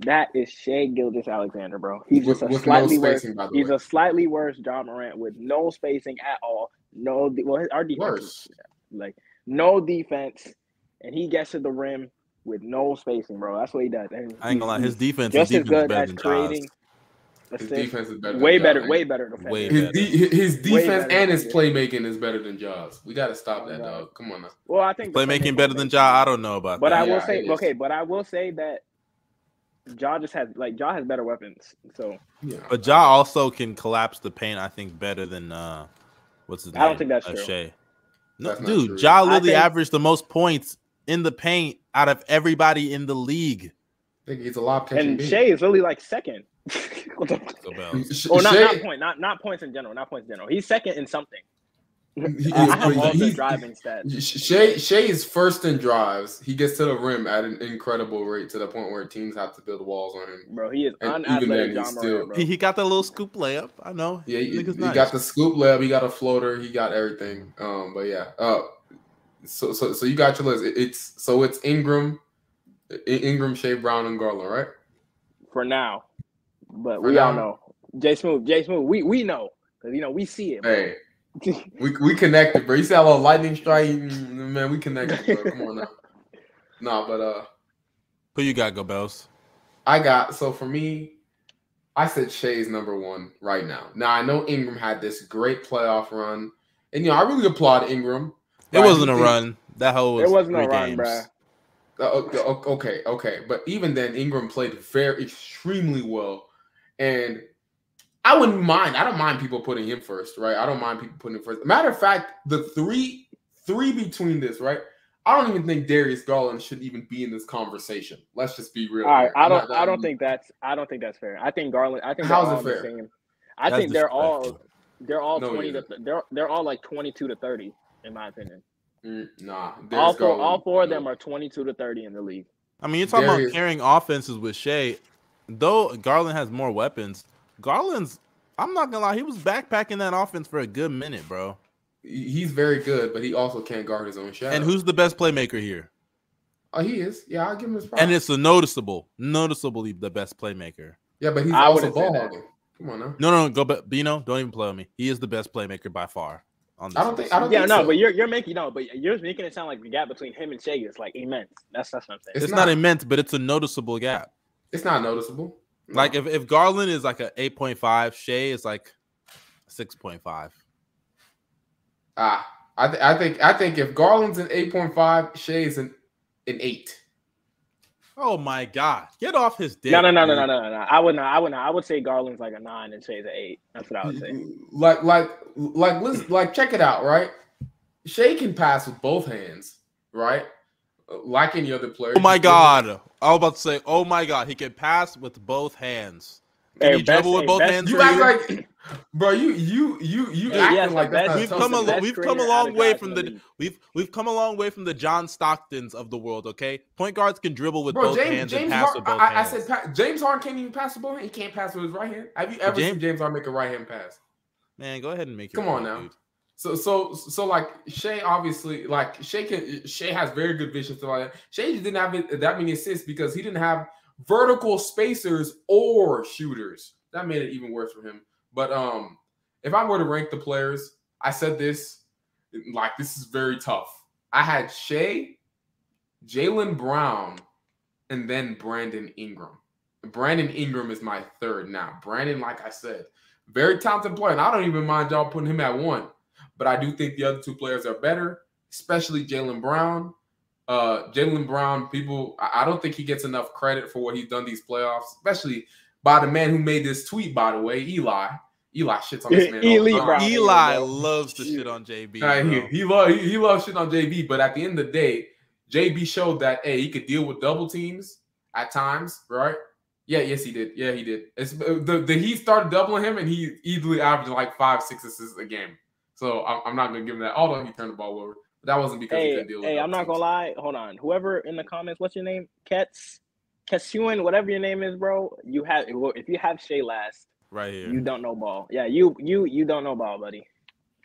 That is Shai Gilgeous-Alexander, bro. He's With- just a with no slightly worse. by the He's way. a slightly worse Ja Morant with no spacing at all. No, de- well, our defense Worse. like no defense, and he gets to the rim with no spacing, bro. That's what he does. And I ain't gonna lie, his defense, his just as defense is good better as than creating Ja's. His defense is better. way than better, way better defense. Way His, better. de- his defense better and his playmaking is better than Ja's. We got to stop that, dog. Come on now. Well, I think Playmaking playmaking better than Ja. I don't know about But that. I will Yeah, say, okay, but I will say that Ja just has like Ja has better weapons. So Yeah. But Ja also can collapse the paint. I think better than uh, what's his name? I don't think that's Uh, true. Shai. No, That's dude, true. Ja literally think- averaged the most points in the paint out of everybody in the league. I think he's a lob catching. And big. Shai is really like second. What the- Go oh, not, Shai- not point, not not points in general, not points in general. He's second in something. He- I have all the driving stats. Shai Shai is first in drives. He gets to the rim at an incredible rate to the point where teams have to build walls on him. Bro, he is And even unathletic then, John still- Moran, bro. He, he got the little scoop layup. I know. Yeah, he, he nice. got the scoop lab. He got a floater. He got everything. Um, but yeah. Uh, so so so you got your list. It- It's so it's Ingram, Ingram, Shai Brown, and Garland, right? for now. But For we all know. Jay Smooth, Jay Smooth, we we know. Because you know, we see it. bro. Hey, we we connected, bro. You see that little lightning strike, Mm, man? We connected, bro. Come on now. Nah, but uh, Who you got, Go Bells? I got so for me, I said Shai's number one right now. Now I know Ingram had this great playoff run, and you know I really applaud Ingram. It wasn't a run. That whole was It wasn't a run, games. bruh. Uh, o- o- okay, okay, but even then, Ingram played very extremely well, and I wouldn't mind. I don't mind people putting him first, right? I don't mind people putting him first. Matter of fact, the three three between this, right? I don't even think Darius Garland should even be in this conversation. Let's just be real. All right. I don't I don't think that's I don't think that's fair. I think Garland I think they're How's it all the fair? same. I That's think they're all they're all No, twenty to they're they're all like twenty two to thirty, in my opinion. Mm, nah, all Darius four all four of no. them are twenty two to thirty in the league. I mean, you're talking Darius- about carrying offenses with Shai. Though Garland has more weapons, Garland's. I'm not gonna lie, he was backpacking that offense for a good minute, bro. He's very good, but he also can't guard his own shot. And who's the best playmaker here? Oh, he is. Yeah, I'll give him his props. And it's a noticeable, noticeably the best playmaker. yeah, but he's I also wouldn't say ball that. hogging. Come on now. No, no, no go back. Bino, don't even play with me. He is the best playmaker by far. On this I don't think. I don't Yeah, think no, so. but you're you're making no, but you're making it sound like the gap between him and Shai is like immense. That's that's what I'm saying. It's it's not. not. immense, but it's a noticeable gap. It's not noticeable. No. Like if, if Garland is like a 8.5, Shai is like 6.5. ah, I, th- I think I think if Garland's an eight point five, Shai's an an eight. Oh my god. Get off his dick. No, no, no, no, dude. no, no, no. I would not. I would not. I would say Garland's like a nine and Shai's an eight. That's what I would say. Like like like listen, like check it out, right? Shai can pass with both hands, right? Like any other player. Oh my god. I was about to say, oh my god, he can pass with both hands. Can Hey, he dribble best- with both best- hands You act like, bro. You you you you Hey, acting yes, like that. we've come a do. lo- best we've come a long way from the the league. we've we've come a long way from the John Stocktons of the world. Okay, point guards can dribble with Bro, both James hands and James pass Harden. with both I, I said pa- James Harden can't even pass the ball. He can't pass with his right hand. Have you ever James- seen James Harden make a right hand pass? Man, go ahead and make your Come on now. dude. So so so like Shai obviously like Shai can Shai has very good vision stuff like that. Just didn't have that many assists because he didn't have vertical spacers or shooters. That made it even worse for him. But um, if I were to rank the players, I said this like this is very tough. I had Shai, Jaylen Brown, and then Brandon Ingram. Brandon Ingram is my third now. Brandon, like I said, very talented player, and I don't even mind y'all putting him at one. But I do think the other two players are better, especially Jaylen Brown. Uh, Jaylen Brown, people, I I don't think he gets enough credit for what he's done these playoffs, especially by the man who made this tweet, by the way, Eli. Eli shits on this man. all the Eli time. Eli loves to shit on JB. Uh, he, bro. he love he, he loves shit on JB, but at the end of the day, JB showed that hey, he could deal with double teams at times, right? Yeah, yes, he did. Yeah, he did. It's the, the he started doubling him, and he easily averaged like five, six assists a game. So I'm, I'm not gonna give him that. Although he turned the ball over, but that wasn't because he couldn't deal with. hey, double I'm not gonna lie. Hold on. Whoever in the comments, what's your name? Kets, Ketsuin, whatever your name is, bro. You have if you have Shai last, right here. you don't know ball. Yeah, you you you don't know ball, buddy.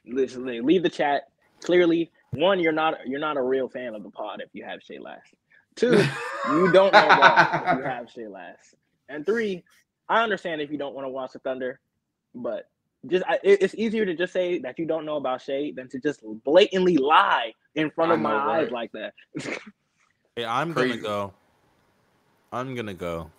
Listen, leave the chat. Clearly, one, you're not you're not a real fan of the pod if you have Shai last. Two, you don't know ball if you have Shai last. And three, I understand if you don't want to watch the Thunder, but just I, it's easier to just say that you don't know about shade than to just blatantly lie in front I of my know, eyes like that. Hey, I'm Crazy. gonna go. I'm gonna go.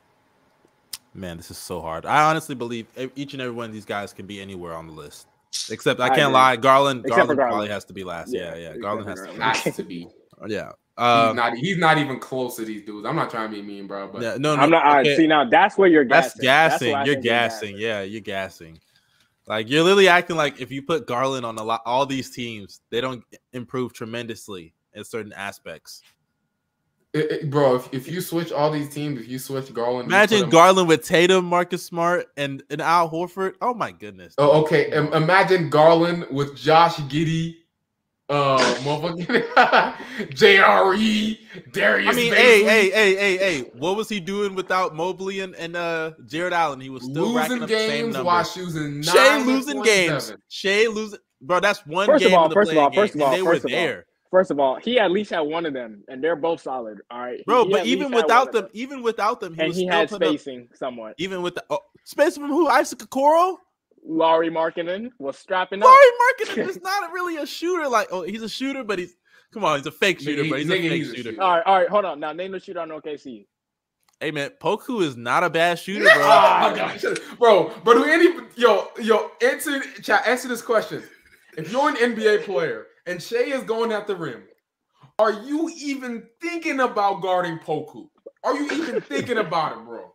Man, this is so hard. I honestly believe each and every one of these guys can be anywhere on the list. Except I I can't agree. lie, Garland. Except Garland, Garland. probably has to be last. Yeah, yeah. except Garland for has to. Garland. has to be. Yeah. He's Uh, not. He's not even close to these dudes. I'm not trying to be mean, bro. But yeah, no, no. I'm not. I okay, see now. That's where you're That's gassing. gassing. where I you're think gassing. Yeah, you're gassing. Like you're literally acting like if you put Garland on a lot, all these teams, they don't improve tremendously in certain aspects. It- it- bro, if, if you switch all these teams, if you switch Garland, Imagine Garland with Tatum, Marcus Smart, and, and Al Horford. Oh my goodness. Oh, okay. Im- imagine Garland with Josh Giddey, uh, motherfucking JRE, Darius. I mean, Bazley, hey, hey, hey, hey, hey, what was he doing without Mobley and, and uh Jarrett Allen? He was still racking losing up the same games numbers. while choosing Shai nine losing games. Shai losing, bro. That's one First of game all, in the first of all, first of all, and they were first of all, there, First of all, he at least had one of them, and they're both solid. All right, bro. He but even least without of them, even without them, he and was he still had putting up- spacing somewhat. even with the oh, space from who? Isaac Okoro. Lauri Markkanen was strapping up. Lauri Marketing is not really a shooter. Like, oh, he's a shooter, but he's come on, he's a fake shooter, he- but he's nigga, a fake he's a shooter. shooter. All right, all right, hold on. Now name the shooter on OKC. Hey man, Poku is not a bad shooter, bro. Oh my gosh, bro, bro. Do any yo yo answer chat answer this question? If you're an NBA player and Shai is going at the rim, are you even thinking about guarding Poku? Are you even thinking about it, bro?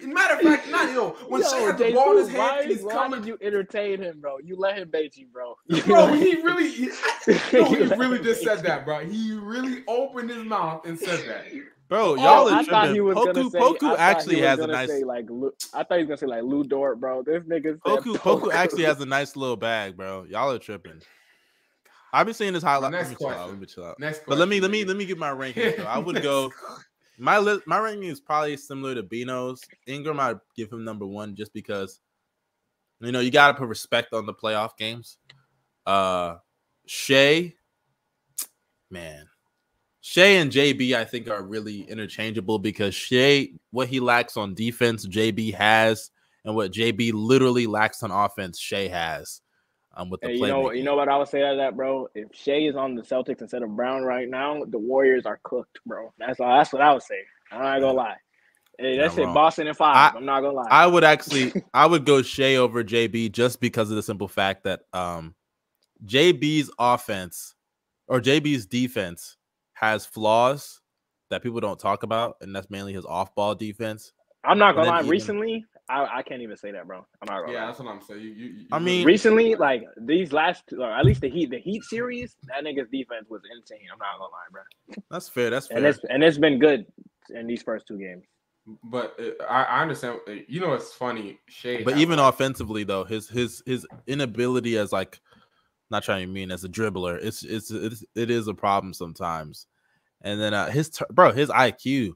Matter of fact, not you know when Yo, Shai has the ball in his why, hand and he's why coming. did you entertain him, bro? You let him bait you, bro. Bro, he really, he, no, he really just said you. that, bro. He really opened his mouth and said that. Bro, Oh, y'all I are thought tripping. he was Poku, gonna say. Poku actually has a nice. Say like, I thought he was gonna say like Lu Dort, bro. This nigga said Poku, Poku actually has a nice little bag, bro. Y'all are tripping. I've been seeing this highlight. Next Let me chill out. Let me chill out. Next, But let me let me let me get my ranking. though. I would go. My my ranking is probably similar to Bino's. Ingram, I'd give him number one just because, you know, you got to put respect on the playoff games. Uh, Shai, man, Shai and JB, I think are really interchangeable because Shai, what he lacks on defense, JB has, and what JB literally lacks on offense, Shai has. Um, with the Hey, you know, you know what I would say to that, bro. If Shai is on the Celtics instead of Brown right now, the Warriors are cooked, bro. That's all. That's what I would say. I'm not gonna lie. Hey, that's it. Boston and five. I, am not gonna lie. I would actually I would go Shai over JB just because of the simple fact that um JB's offense or JB's defense has flaws that people don't talk about, and that's mainly his off-ball defense. I'm not gonna lie. even- Recently, I, I can't even say that, bro. I'm not gonna Yeah, lie. that's what I'm saying. You, you, you I mean- Recently, like these last, two, or at least the Heat, the Heat series, that nigga's defense was insane. I'm not gonna lie, bro. That's fair. That's And fair. it's and it's been good in these first two games. but uh, I, I understand. uh, You know, it's funny. Shai, But even like, offensively, though, his his his inability as like not trying to mean as a dribbler, it's it's it's it is a problem sometimes. And then uh, his bro, his IQ.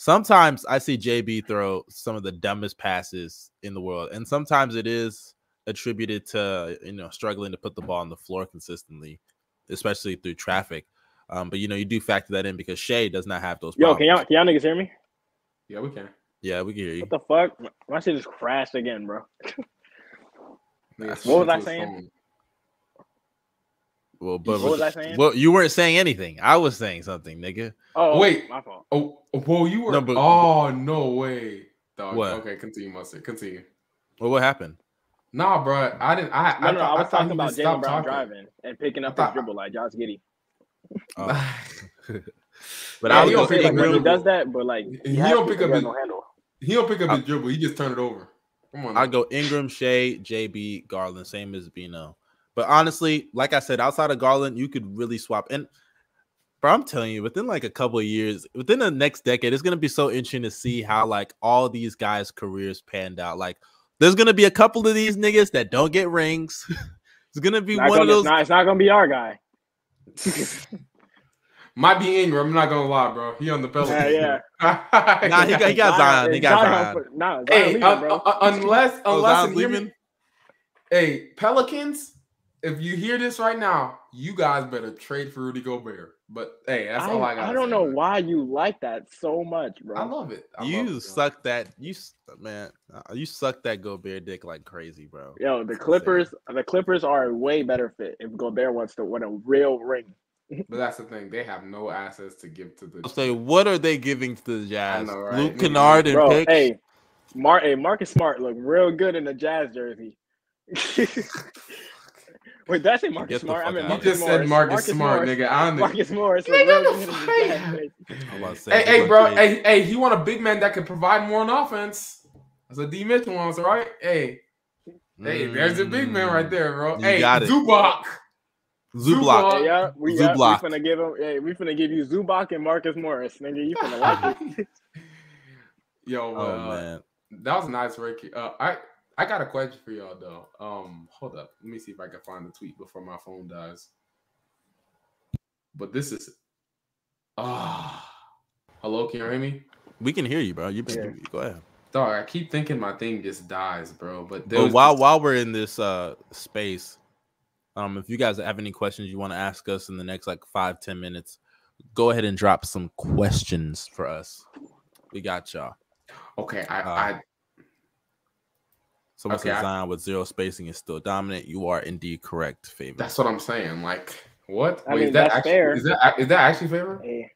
Sometimes I see JB throw some of the dumbest passes in the world, and sometimes it is attributed to you know struggling to put the ball on the floor consistently, especially through traffic. Um, but you know you do factor that in because Shai does not have those. Yo, Problems. can y'all can y'all niggas hear me? yeah, we can. Yeah, we can hear you. What the fuck? My- My shit just crashed again, bro. What was I saying? phone. Well, but What was I saying? Well, you weren't saying anything. I was saying something, nigga. Oh Wait. my fault. Oh, oh whoa, you were. No, but- oh no way, dog. What? Okay, continue, Mustard. Continue. Well, what happened? Nah, bro, I didn't. I, No, I, no, thought, I was thought talking about just Jaylen Brown talking. driving and picking up I thought- his dribble like Josh Giddey. Oh. but Yeah, I he was don't gonna say like when he does that, but like He has don't pick up his- no handle. He don't pick up I- his dribble. He just turn it over. Come on. I go Ingram, Shai, JB, Garland, same as Bino. But honestly, like I said, outside of Garland, you could really swap. And bro, I'm telling you, within like a couple of years, within the next decade, it's gonna be so interesting to see how like all these guys' careers panned out. Like, there's gonna be a couple of these niggas that don't get rings. it's gonna be Not one of gonna- those. it's, not, it's not gonna be our guy. Might be Ingram. I'm not gonna lie, bro. He on the Pelicans. Yeah, yeah. Nah, he got, he got Zion. He got Zion. for- Nah, Zion Hey, leaving, uh, bro. uh, unless Oh, unless Zion's and leaving? hey Pelicans, if you hear this right now, you guys better trade for Rudy Gobert. But hey, that's all I got. I don't know why you like that so much, bro. I love it. I love You it, suck that. You man. uh, You suck that Gobert dick like crazy, bro. Yo, the Clippers, the Clippers are a way better fit if Gobert wants to win a real ring. But that's the thing; they have no assets to give to the. I'll say, what are they giving to the Jazz? know, right? Luke Nigga, Kennard and Bro, picks. hey, Mar- hey, Marcus Smart look real good in the Jazz jersey. Wait, did I say Marcus Get Smart? I mean, out you of Marcus just said Morris. Marcus, Smart, Morris. nigga. I don't. Marcus Morris. look Nigga, real the good in the fuck? Jazz. I'm about to say, Hey, hey, bro. Hey, hey, he want a big man that can provide more on offense. That's what D Mitchell wants, right? Hey, you. hey, there's a big man right there, bro. You hey, got it. Zubac. Zublock. Yeah, yeah, we, yeah, we Zubac. finna give him. Hey, we finna give you Zubac and Marcus Morris, nigga. You finna like it. Yo, Oh uh, man. that was a nice Ricky. Uh, I I got a question for y'all though. Um, hold up, let me see if I can find the tweet before my phone dies. But this is ah, hello, can you hear me? We can hear you, bro. You've been Yeah. go ahead. Dog, I keep thinking my thing just dies, bro. But there But while this- while we're in this uh space, um, if you guys have any questions you want to ask us in the next like five ten minutes, go ahead and drop some questions for us. We got y'all. okay, I, uh, I Someone Okay, says I- Zion with zero spacing is still dominant. You are indeed correct, favor. that's what I'm saying. Like, what? I Wait, mean, is that that's actually fair. is that is that actually favor? Hey.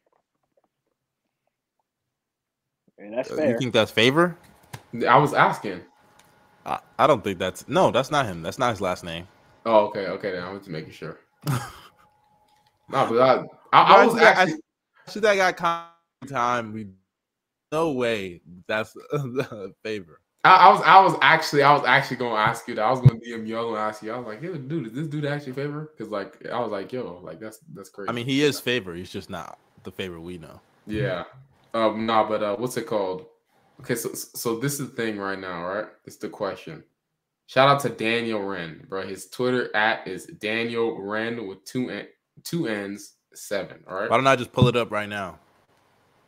Yeah, that's Uh, fair. You think that's favor? I was asking. I, I don't think that's no. That's not him. That's not his last name. Oh, okay, okay. Then I was just making sure. no, but I, I, I was Bro, I- I- actually. Should that got con- time? We no way. That's a favor. I, I was I was actually I was actually gonna ask you that. I was gonna DM you. I was gonna ask you. I was like, yo, dude, is this dude actually favor? Because like I was like, yo, like that's that's crazy. I mean, he is favor. He's just not the favor we know. yeah. Um, nah, but uh, what's it called? Okay, so so this is the thing right now, right? It's the question. Shout out to Daniel Wren, bro. His Twitter at is Daniel Wren with two n two n's seven. All right. Why don't I just pull it up right now?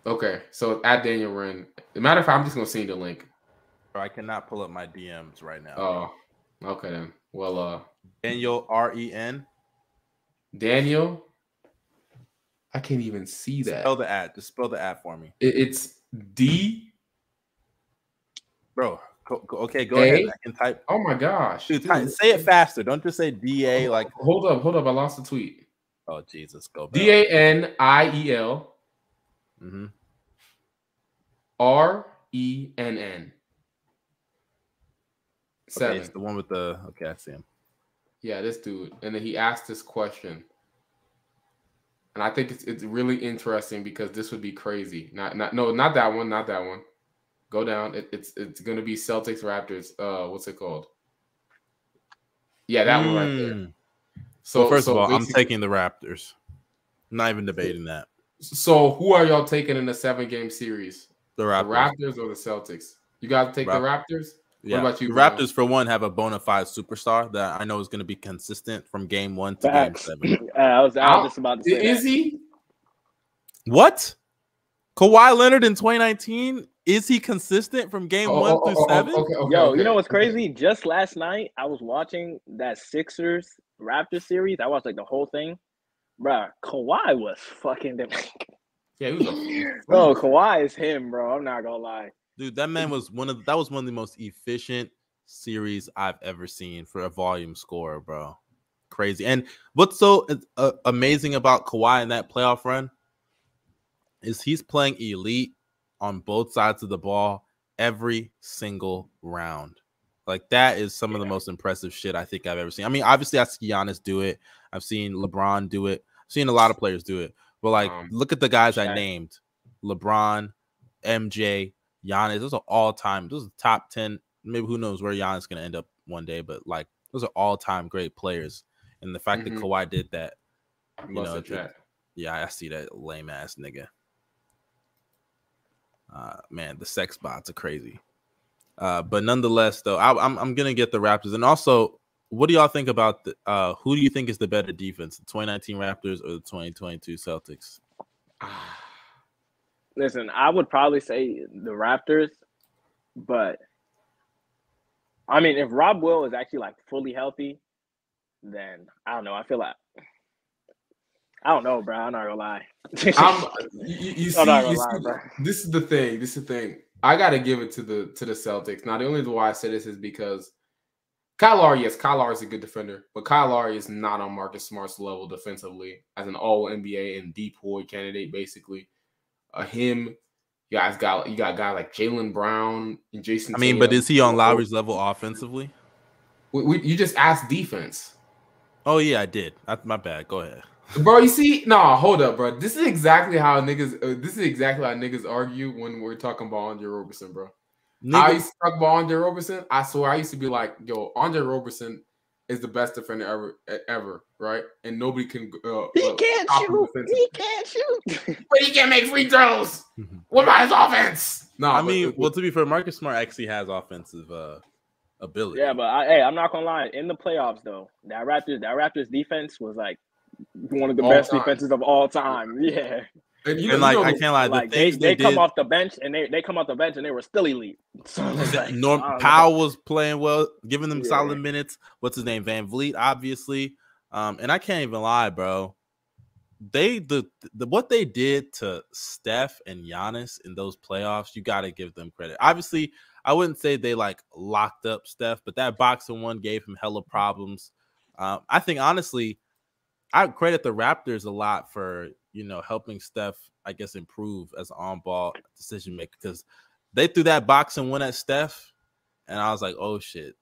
Okay, so at Daniel Wren. As a matter of fact, I'm just gonna send you the link. Or I cannot pull up my DMs right now. Oh, okay then. Well, uh, Daniel R E N. Daniel, I can't even see that. Spell the ad. Just spell the ad for me, it's D. bro. Okay, go A? ahead. I can type. Oh my gosh. Dude, dude. ty- say it faster. Don't just say D A. Like, Hold up, hold up. I lost the tweet. oh Jesus, go. D A N I E L Mm-hmm. R E N N. Okay, Seven. it's the one with the. Okay, I see him. Yeah, this dude. And then he asked this question. And I think it's it's really interesting because this would be crazy. Not not no, not that one, not that one. Go down. It, it's it's gonna be Celtics Raptors. Uh what's it called? Yeah, that one right there. Mm. So Well, first so of all, I'm taking the Raptors. I'm not even debating that. So who are y'all taking in the seven game series? The The Raptors. Raptors or the Celtics? You guys take the Raptors? Yeah. about you, the Bruno? Raptors, for one, have a bona fide superstar that I know is going to be consistent from game one to Facts. game seven. Uh, I was, I was just about to say Is that. he? What? Kawhi Leonard in 2019 is he consistent from game Oh, one oh, through oh, oh, seven? okay, okay, Yo, okay. you know what's crazy? Just last night, I was watching that Sixers Raptors series. I watched like the whole thing. Bruh, Kawhi was fucking. Yeah, he was a bro, Kawhi is him, bro. I'm not gonna lie. Dude, that man was one of that was one of the most efficient series I've ever seen for a volume scorer, bro. Crazy. And what's so uh, amazing about Kawhi in that playoff run is he's playing elite on both sides of the ball every single round. Like that is some of the most impressive shit I think I've ever seen. I mean, obviously I've seen Giannis do it. I've seen LeBron do it. I've seen a lot of players do it. But like, Um, look at the guys I named: LeBron, MJ, Giannis. Those are all time. Those are top ten. Maybe who knows where Giannis is gonna end up one day. But like, those are all time great players. And the fact Mhm. that Kawhi did that, you Lost know, it- yeah, I see that lame ass nigga. Uh, man, the sex bots are crazy. Uh, but nonetheless, though, I, I'm I'm gonna get the Raptors. And also, what do y'all think about the? Uh, who do you think is the better defense, the 2019 Raptors or the 2022 Celtics? Listen, I would probably say the Raptors, but I mean, if Rob Will is actually like fully healthy, then I don't know. I feel like I don't know, bro. I'm not gonna lie. I'm, you, you see, I'm not gonna you lie, see- bro. this is the thing. This is the thing. I gotta give it to the to the Celtics. Now, the only reason why I say this is because Kyle Lowry, yes, Kyle Lowry is a good defender, but Kyle Lowry is not on Marcus Smart's level defensively as an All NBA and DPOY candidate, basically. Uh, him, you guys got you got a guy like Jaylen Brown and Jason. I mean, but is he on Lowry's level offensively? We, we, you just asked defense. Oh yeah, I did. That's my bad. Go ahead. Bro, you see, no, hold up, bro. This is exactly how niggas. Uh, this is exactly how niggas argue when we're talking about Andre Roberson, bro. I Nigga, used to talk about Andre Roberson. I swear, I used to be like, "Yo, Andre Roberson is the best defender ever, ever, right? And nobody can. Uh, He uh, can't stop shoot. He can't shoot. but he can't make free throws. What about his offense? No, I but mean, well, to be fair, Marcus Smart actually has offensive uh ability. yeah, but I, hey, I'm not gonna lie. In the playoffs, though, that Raptors, that Raptors defense was like one of the All best time. defenses of all time. Yeah, and you and know- like know I can't lie, the like they, things they, they, come did. off the bench and they, they come off the bench and they were still elite. So like, Norm I know. Powell was playing well, giving them Yeah. solid minutes. What's his name? VanVleet, obviously. Um, and I can't even lie, bro. They the, the what they did to Steph and Giannis in those playoffs, you got to give them credit. Obviously, I wouldn't say they like locked up Steph, but that boxing one gave him hella problems. Um, I think honestly, I credit the Raptors a lot for you know helping Steph, I guess, improve as an on-ball decision maker because they threw that box and went at Steph, and I was like, oh shit.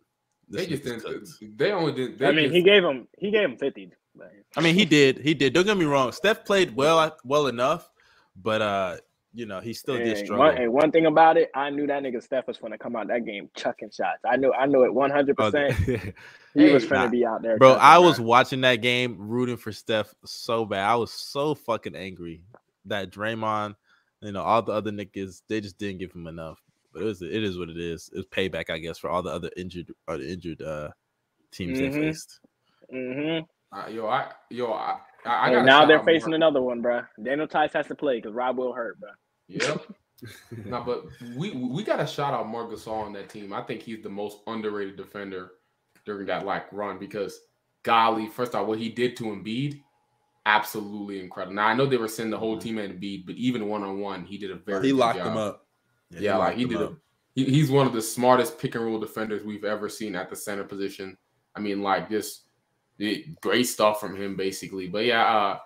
they just didn't. cooked. They only did. They I mean, just- he gave him he gave him fifty. I mean, he did, he did. Don't get me wrong. Steph played well, well enough, but uh, you know, he still did Hey, struggle. one, hey, one thing about it, I knew that nigga Steph was gonna come out that game chucking shots. I knew I knew it one hundred percent. He Hey, was finna nah. be out there, Bro, chucking, I was bruh. watching that game, rooting for Steph so bad. I was so fucking angry that Draymond, you know, all the other niggas, they just didn't give him enough. But it was, it is what it is. It's payback, I guess, for all the other injured, or the injured uh teams Mhm. they faced. Mhm. Uh, yo, I yo, I, I, I now they're facing Mark- another one, bro. Daniel Theis has to play because Rob will hurt, bro. Yep. no, but we we got to shout out Marc Gasol on that team. I think he's the most underrated defender during that like run because golly, first off, what he did to Embiid, absolutely incredible. Now I know they were sending the whole team at Embiid, but even one on one, he did a very he locked job. them up. Yeah, like he did. A, he, he's one of the smartest pick and roll defenders we've ever seen at the center position. I mean, like just it, great stuff from him, basically. But yeah, uh,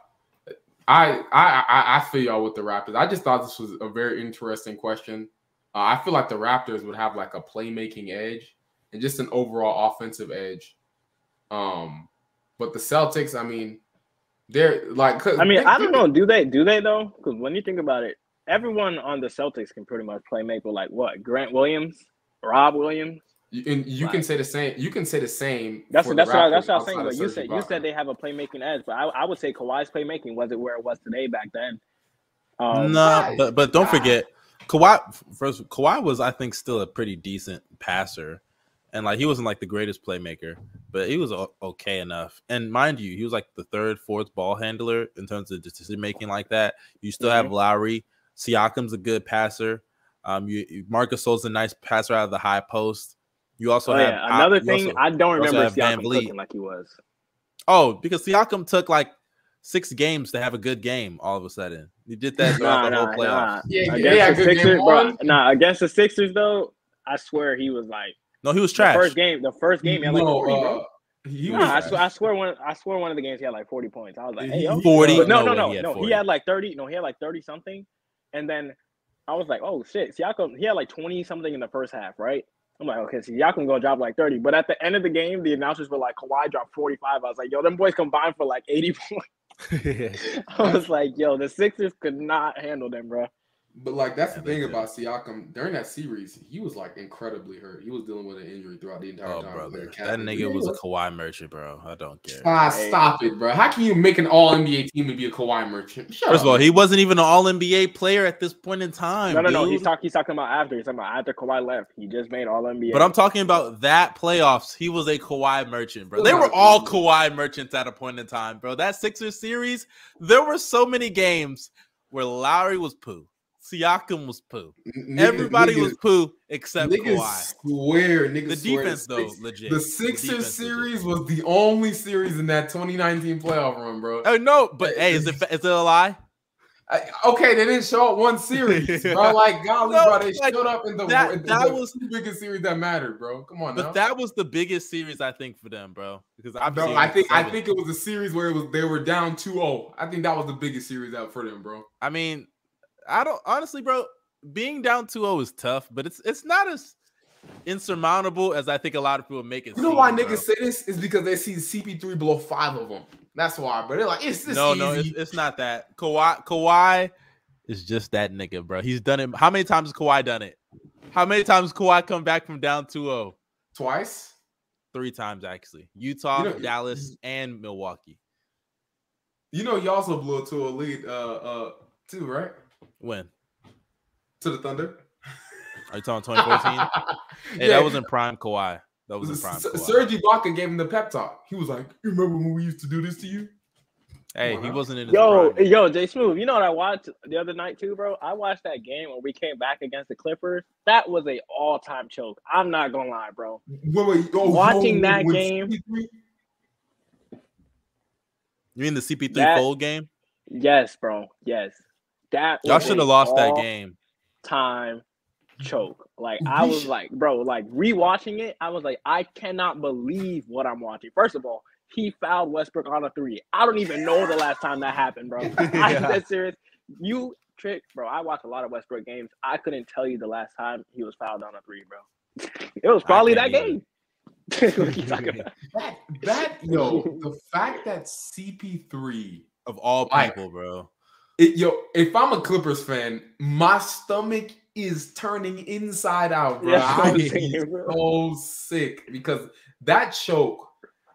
I, I I I feel y'all with the Raptors. I just thought this was a very interesting question. Uh, I feel like the Raptors would have like a playmaking edge and just an overall offensive edge. Um, but the Celtics, I mean, they're like. I mean, think- I don't know. Do they? Do they though? Because when you think about it, everyone on the Celtics can pretty much play make with like what? Grant Williams, Rob Williams. You, and you can say the same. You can say the same. That's for the that's what I, that's what I was saying. But you Serge said you said they have a playmaking edge, but I, I would say Kawhi's playmaking wasn't where it was today back then. Um, no, Right. but but don't forget, Kawhi. First, Kawhi was I think still a pretty decent passer, and like he wasn't like the greatest playmaker, but he was okay enough. And mind you, he was like the third, fourth ball handler in terms of decision making like that. You still have Lowry. Siakam's a good passer. Um, you, you Marcus Gasol's a nice passer out of the high post. You also oh, have yeah. Another you thing, also- I don't remember Siakam Vliet. cooking like he was. Oh, because Siakam took like six games to have a good game. All of a sudden, he did that throughout Nah, the whole nah, playoffs. nah. Yeah, Against yeah, the Sixers, bro. Nah, against the Sixers though, I swear he was like No, he was the trash. first game. The first game, he had like No, 40, bro. uh, he Nah, was I trash. swear, I swear one, I swear one of the games he had like forty points. I was like, hey, yo. He- 40? No, No no, no, he had no. 40. He had like thirty. No, he had like thirty something, and then I was like, oh shit, Siakam. He had like twenty something in the first half, right? I'm like, okay, so Siakam gonna drop like thirty. But at the end of the game, the announcers were like, Kawhi dropped forty five. I was like, yo, them boys combined for like eighty points. I was like, yo, the Sixers could not handle them, bro. But like that's Yeah, the thing did. about Siakam during that series, he was like incredibly hurt. He was dealing with an injury throughout the entire oh, time. brother, that nigga was a Kawhi merchant, bro. I don't care. Ah, Hey. stop it, bro. How can you make an all NBA team and be a Kawhi merchant? Shut First of all, he wasn't even an All NBA player at this point in time. No, no, no. dude. He's talking. He's talking about after. He's talking about after Kawhi left. He just made All NBA. But I'm talking about that playoffs. He was a Kawhi merchant, bro. They were all good. Kawhi merchants at a point in time, bro. That Sixers series, there were so many games where Lowry was poo, Siakam was poo, Niggas- everybody niggas- was poo except Niggas Kawhi. swear, niggas The swear defense, though, Six- legit. The The Sixers series legit. was the only series in that 2019 playoff run, bro. Oh no, but hey, is it is it a lie? I- okay, they didn't show up one series, bro. Like golly, No, bro, they like, showed up in the, that- in the, that the was- two biggest series that mattered, bro. Come on, now. But that was the biggest series I think for them, bro. Because I it was think I think it was a series where it was they were down 2-0. I think that was the biggest series out for them, bro. I mean, I don't honestly, bro. Being down 2-0 is tough, but it's it's not as insurmountable as I think a lot of people make it. You know why bro. niggas say this is because they see CP3 below five of them. That's why, bro. They're like, it's this No, easy. no, it's, it's not that. Kawhi, Kawhi is just that nigga, bro. He's done it. How many times has Kawhi done it? How many times Kawhi come back from down 2-0? Twice. three times actually. Utah, You know- Dallas, and Milwaukee. You know, you also blew a lead, uh, uh, too, right? When? To the Thunder. Are you talking 2014? hey, that was in prime Kawhi. That was in prime S- Kawhi. Serge Ibaka gave him the pep talk. He was like, "You remember when we used to do this to you?" hey, Come he wasn't in his Yo, prime. yo, Jay Smooth. You know what I watched the other night too, bro? I watched that game when we came back against the Clippers. That was a all-time choke. I'm not gonna lie, bro. Wait, wait, oh, Watching that game- CP3 You mean the CP3 That- fold game? Yes, bro. Yes. That Y'all should have lost that game. Time choke. Like I was like, bro, like rewatching it, I was like, I cannot believe what I'm watching. First of all, he fouled Westbrook on a three. I don't even know the last time that happened, bro. I'm Yeah. that serious. You trick, bro. I watch a lot of Westbrook games. I couldn't tell you the last time he was fouled on a three, bro. it was probably that can't game. what you talking about? That, that, yo, the fact that CP3, Of all Like- people, bro. It, yo, if I'm a Clippers fan, my stomach is turning inside out, bro. Yeah, I I'm would saying, be bro. so sick because that choke,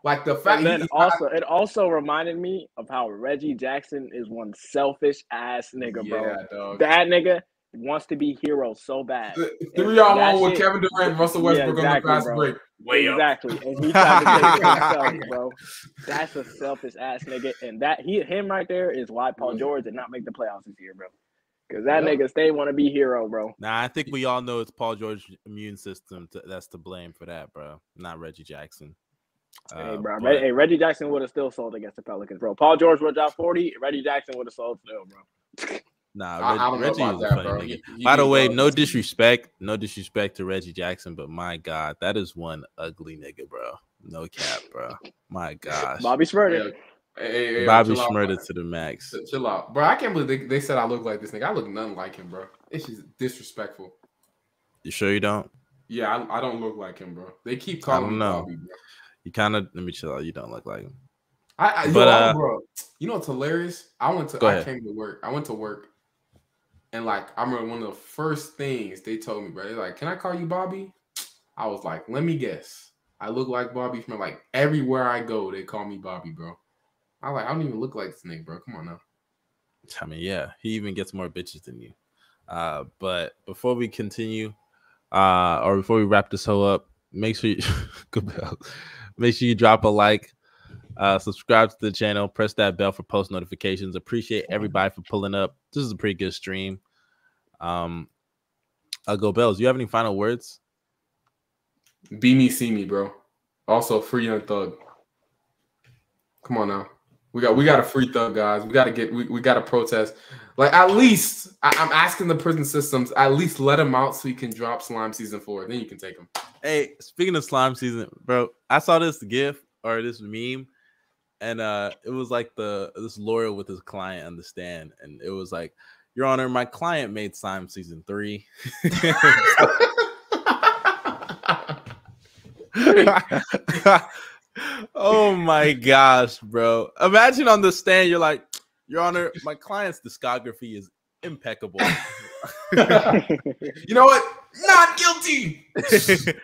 like the fact And then he- also, it also reminded me of how Reggie Jackson is one selfish ass nigga, bro. yeah, dog. That nigga wants to be hero so bad. The Three on That one with shit- Kevin Durant, and Russell Yeah, Westbrook on exactly, the fast bro. break. Way up. exactly, and he tried to take himself, bro. That's a selfish ass nigga, and that he him right there is why Paul. George did not make the playoffs this year, bro. Because that Yep. nigga stay want to be hero, bro. Nah, I think we all know it's Paul George's immune system to, that's to blame for that, bro. Not Reggie Jackson. hey, Uh, bro. but- Hey, Reggie Jackson would have still sold against the Pelicans, bro. Paul George would have drop forty. Reggie Jackson would have sold still, bro. Nah, Reg- I don't Reggie about was a that, funny bro. nigga. He- he By the way, no disrespect, no disrespect to Reggie Jackson, but my God, that is one ugly nigga, bro. No cap, bro. My gosh, Bobby Shmurda. Hey, hey, hey, Bobby chill out, Schmurder man. to the max. Chill- Chill out, bro. I can't believe they, they said I look like this nigga. I look nothing like him, bro. It's just disrespectful. You sure you don't? Yeah, I, I don't look like him, bro. They keep I calling don't me know. Bobby, bro. You kind of let me chill out. You don't look like him. I, I, But, I- uh, bro, you know what's hilarious? I went to Go I ahead. came to work. I went to work, and like I remember one of the first things they told me, bro. They're like, "Can I call you Bobby?" I was like, "Let me guess. I look like Bobby from like everywhere I go. They call me Bobby, bro." I like I don't even look like this nigga, bro. Come on now. I mean, yeah, he even gets more bitches than you. Uh, but before we continue, uh, or before we wrap this whole up, make sure you. Make sure you drop a like, uh, subscribe to the channel, press that bell for post notifications. Appreciate everybody for pulling up. This is a pretty good stream. Um, I'll go bells. You have any final words? Be me, see me, bro. Also, free young thug. Come on now. We got we got a free thug, guys. We gotta get we, we gotta protest. Like at least I, I'm asking the prison systems, at least let him out so he can drop slime season four. Then you can take him. Hey, speaking of slime season, bro, I saw this gif or this meme, and uh it was like the this lawyer with his client on the stand, and it was like, Your Honor, my client made slime season three. oh my gosh, bro. Imagine on the stand, you're like, Your Honor, my client's discography is impeccable. you know what? Not guilty.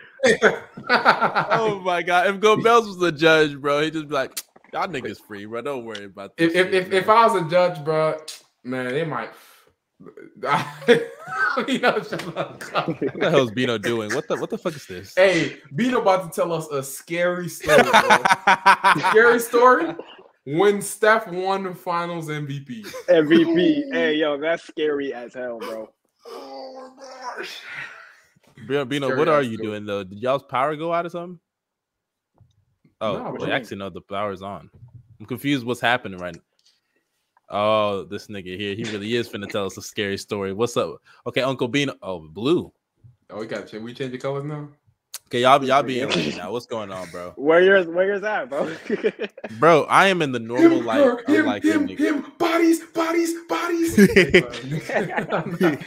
oh my god! If Gomez was the judge, bro, he'd just be like, "Y'all niggas free, bro. Don't worry about this." if if, shit, if, if. I was a judge, bro, man, they might. you know, shut up. what the hell's Bino doing? What the what the fuck is this? Hey, Bino about to tell us a scary story, bro. scary story when Steph won the Finals MVP. MVP. hey, yo, that's scary as hell, bro. Oh my gosh! Bino, Bino, what are you story. doing though? Did y'all's power go out or something? Oh, No, well, what you actually, no. The power's on. I'm confused. What's happening right now? Oh, this nigga here. He really is finna tell us a scary story. What's up? Okay, Uncle Bean. Oh, blue. Oh, we got to change. We change the colors now. Okay, y'all, y'all be in right now. What's going on, bro? Where yours? Where yours at, bro? Bro, I am in the normal him, life. her, him, unlike him, you him, bodies, bodies, bodies. that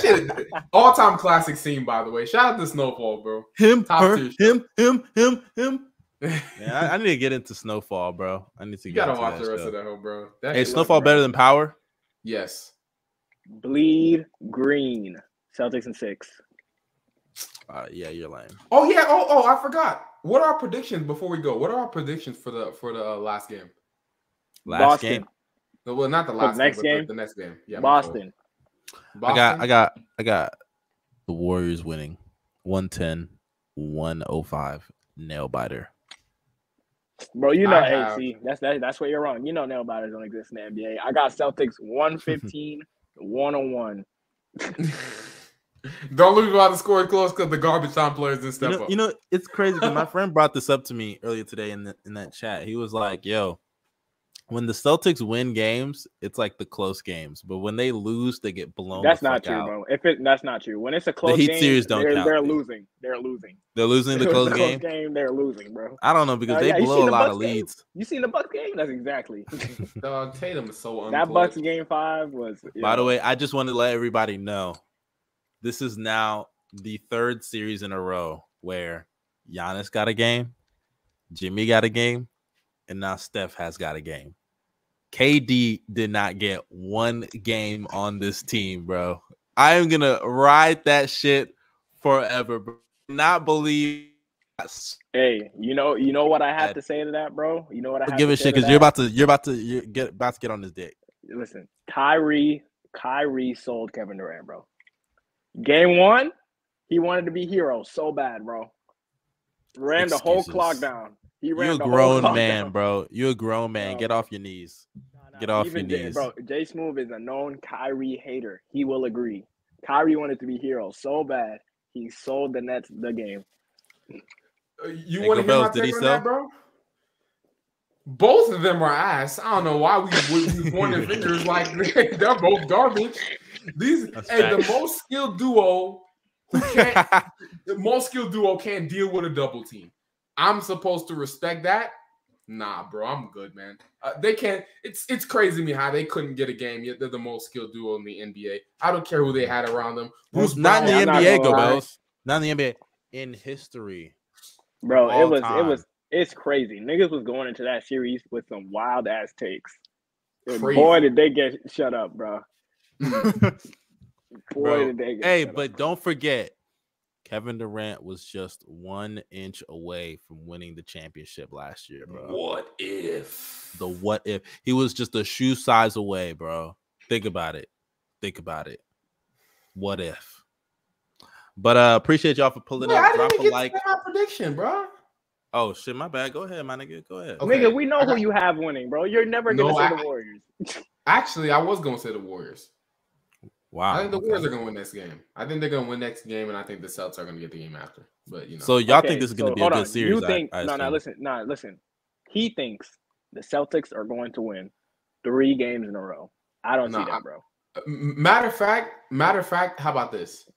shit, all time classic scene, by the way. Shout out to Snowfall, bro. Him, Top her, him, him, him, him. Man, I, I need to get into Snowfall, bro. I need to you get gotta into watch that the rest show. of that, hoe, bro. That Hey, Snowfall better than Power? Yes. Bleed green. Celtics and six. Uh, yeah, you're lame. Oh yeah. Oh oh, I forgot. What are our predictions before we go? What are our predictions for the for the uh, last game? Last Boston. game, No, Well, not the last next game, but game? The, the next game. Yeah, my fault. Boston. I got, I got, I got the Warriors winning 110, 105, nail biter. Bro, you know, I hey, see, that's that, that's where you're wrong. You know, nail biters don't exist in the NBA. I got Celtics 115, 101. Don't lose about the score close because the garbage time players didn't You know, up. you know, it's crazy. my friend brought this up to me earlier today in the, in that chat. He was like, "Yo, when the Celtics win games, it's like the close games, but when they lose, they get blown. That's the not fuck true, out. bro. If it that's not true. When it's a close Heat game, series don't they're, count, they're losing. They're losing. They're losing the If it's close game. game, they're losing, bro. I don't know because Uh, they yeah, you blow seen a the lot Bucks of game? leads. You seen the Bucks game? That's exactly. Dog, Tatum is so that. Bucks game five was. By the way, I just wanted to let everybody know this is now the third series in a row where Giannis got a game, Jimmy got a game, and now Steph has got a game. KD did not get one game on this team, bro. I am gonna ride that shit forever, bro. Not believe. Hey, you know, you know what I have to say to that, bro. You know what I have Give to a say shit because you're about to you're about to you're get about to get on this dick. listen, Kyrie, Kyrie sold Kevin Durant, bro. Game one, he wanted to be hero so bad, bro. Ran the whole clock down. He ran You're a grown man, down. bro. You're a grown man. Bro. Get off your knees. Nah, Get off even your Jay- knees. bro. Jay Smooth is a known Kyrie hater. He will agree. Kyrie wanted to be hero so bad, he sold the Nets the game. Uh, You Hey, want to Go hear my Bells, did take he on sell? that, bro? Both of them are ass. I don't know why we we, we pointing fingers like they're both garbage. These That's hey, the most skilled duo who can't the most skilled duo can't deal with a double team. I'm supposed to respect that. Nah, bro, I'm good, man. Uh, they can't. It's it's crazy to me how they couldn't get a game yet. They're the most skilled duo in the NBA. I don't care who they had around them. Bruce not in the I'm NBA, gonna go lie. Not in the NBA. In history. Bro, All it was time. it was it's crazy. Niggas was going into that series with some wild ass takes. And Crazy. boy, did they get shut up, bro. Boy, Bro, did they get hey, shut but up. don't forget, Kevin Durant was just one inch away from winning the championship last year, bro. What if The what if he was just a shoe size away, bro? Think about it. Think about it. What if? But uh appreciate y'all for pulling Wait, up. I Drop didn't a get like. to my prediction, bro. Oh shit, my bad. Go ahead, my nigga. Go ahead. Okay. Nigga, we know who you have winning, bro. You're never gonna No, say I- the Warriors. Actually, I was going to say the Warriors. Wow. I think the okay. Warriors are going to win next game. I think they're going to win next game, and I think the Celtics are going to get the game after. But you know, So y'all Okay, think this is gonna so be a good on. series? You think I no no listen, no, listen. He thinks the Celtics are going to win three games in a row. I don't No, see that, bro. Uh, m- matter of fact, matter of fact, how about this?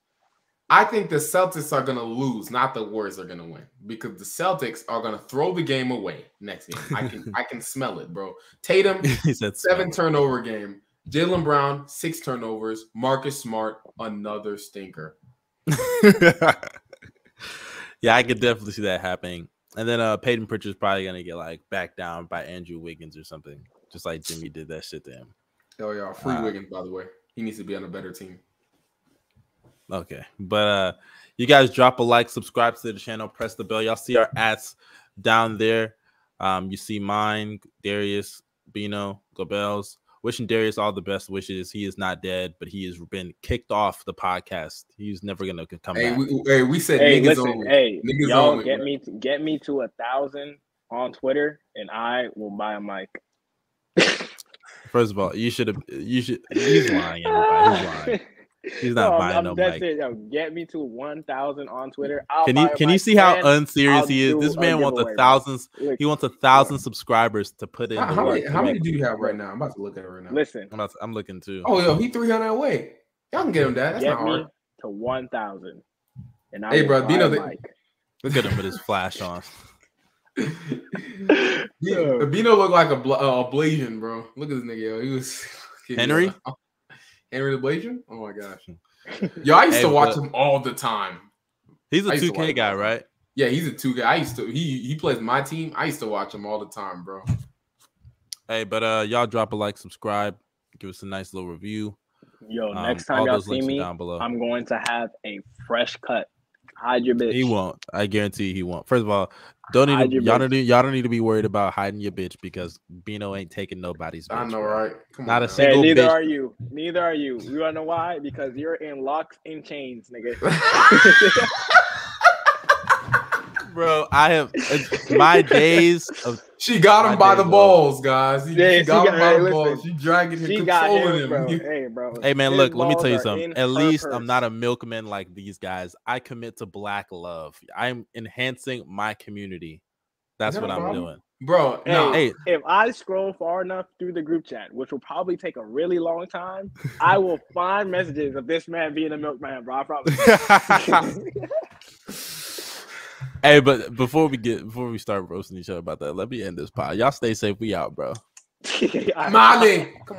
I think the Celtics are going to lose, not the Warriors are going to win, because the Celtics are going to throw the game away next game. I can I can smell it, bro. Tatum he said seven smell turnover game. Jaylen Brown six turnovers. Marcus Smart another stinker. yeah, I could definitely see that happening. And then uh Payton Pritchard's probably gonna get like backed down by Andrew Wiggins or something, just like Jimmy did that shit to him. Oh yeah, free Uh, Wiggins by the way. He needs to be on a better team. Okay, but uh you guys drop a like, subscribe to the channel, press the bell. Y'all see our ads down there. Um, you see mine, Darius, Bino, Gobels. Wishing Darius all the best wishes. He is not dead, but he has been kicked off the podcast. He's never gonna come Hey, back. we, hey, we said Hey, niggas listen, only. hey, Niggas y'all only, get bro. me to, get me to a thousand on Twitter, and I will buy a mic. First of all, you should have. You should. He's lying. Everybody. He's lying. He's not I'm- buying I'm no dead mic. serious. Yo, get me to one thousand on Twitter. I'll Can you can you mic, see how unserious I'll he is? do This man wants a giveaway, bro. thousands. Look, He wants a thousand subscribers to put in How, how many, how many do you have right now? I'm about to look at it right now. Listen, I'm, not, I'm looking too. Oh, yo, he 300 away. Y'all can get him that. That's get not me hard. to one thousand, and I Hey, bro, buy you know a that- mic. Look at him with his flash on. Bino Bino looked like a bla- uh, Blasian, bro. Look at this nigga, yo. He was Henry? Henry the Blasian? Oh my gosh. Yo, I used Hey, to watch him all the time. He's a 2K guy, right? Yeah, he's a two guy. I used to he he plays my team. I used to watch him all the time, bro. Hey, but uh, y'all drop a like, subscribe, give us a nice little review. Yo, Um, next time y'all see me, down below. I'm going to have a fresh cut Hide your bitch. He won't. I guarantee he won't. First of all, don't need to, y'all don't need, y'all don't need to be worried about hiding your bitch because Bino ain't taking nobody's bitch. I know, right? Come Not on. a now. single- Hey, neither bitch. are you. Neither are you. You wanna know why? Because you're in locks and chains, nigga. Bro, I have uh, my days of She got him by the balls, guys. He, Yeah, she she got him by hey, the listen. balls. She dragging him, she controlling him, bro. him. Hey, bro. Hey man, His look, let me tell you something. At her least I'm not a milkman like these guys. I commit to black love. I'm enhancing my community. That's that what I'm problem? doing. Bro, Hey, no. Hey, If I scroll far enough through the group chat, which will probably take a really long time, I will find messages of this man being a milkman, bro. I promise. Hey, but before we get before we start roasting each other about that, let me end this pod. Y'all stay safe. We out, bro. Molly, come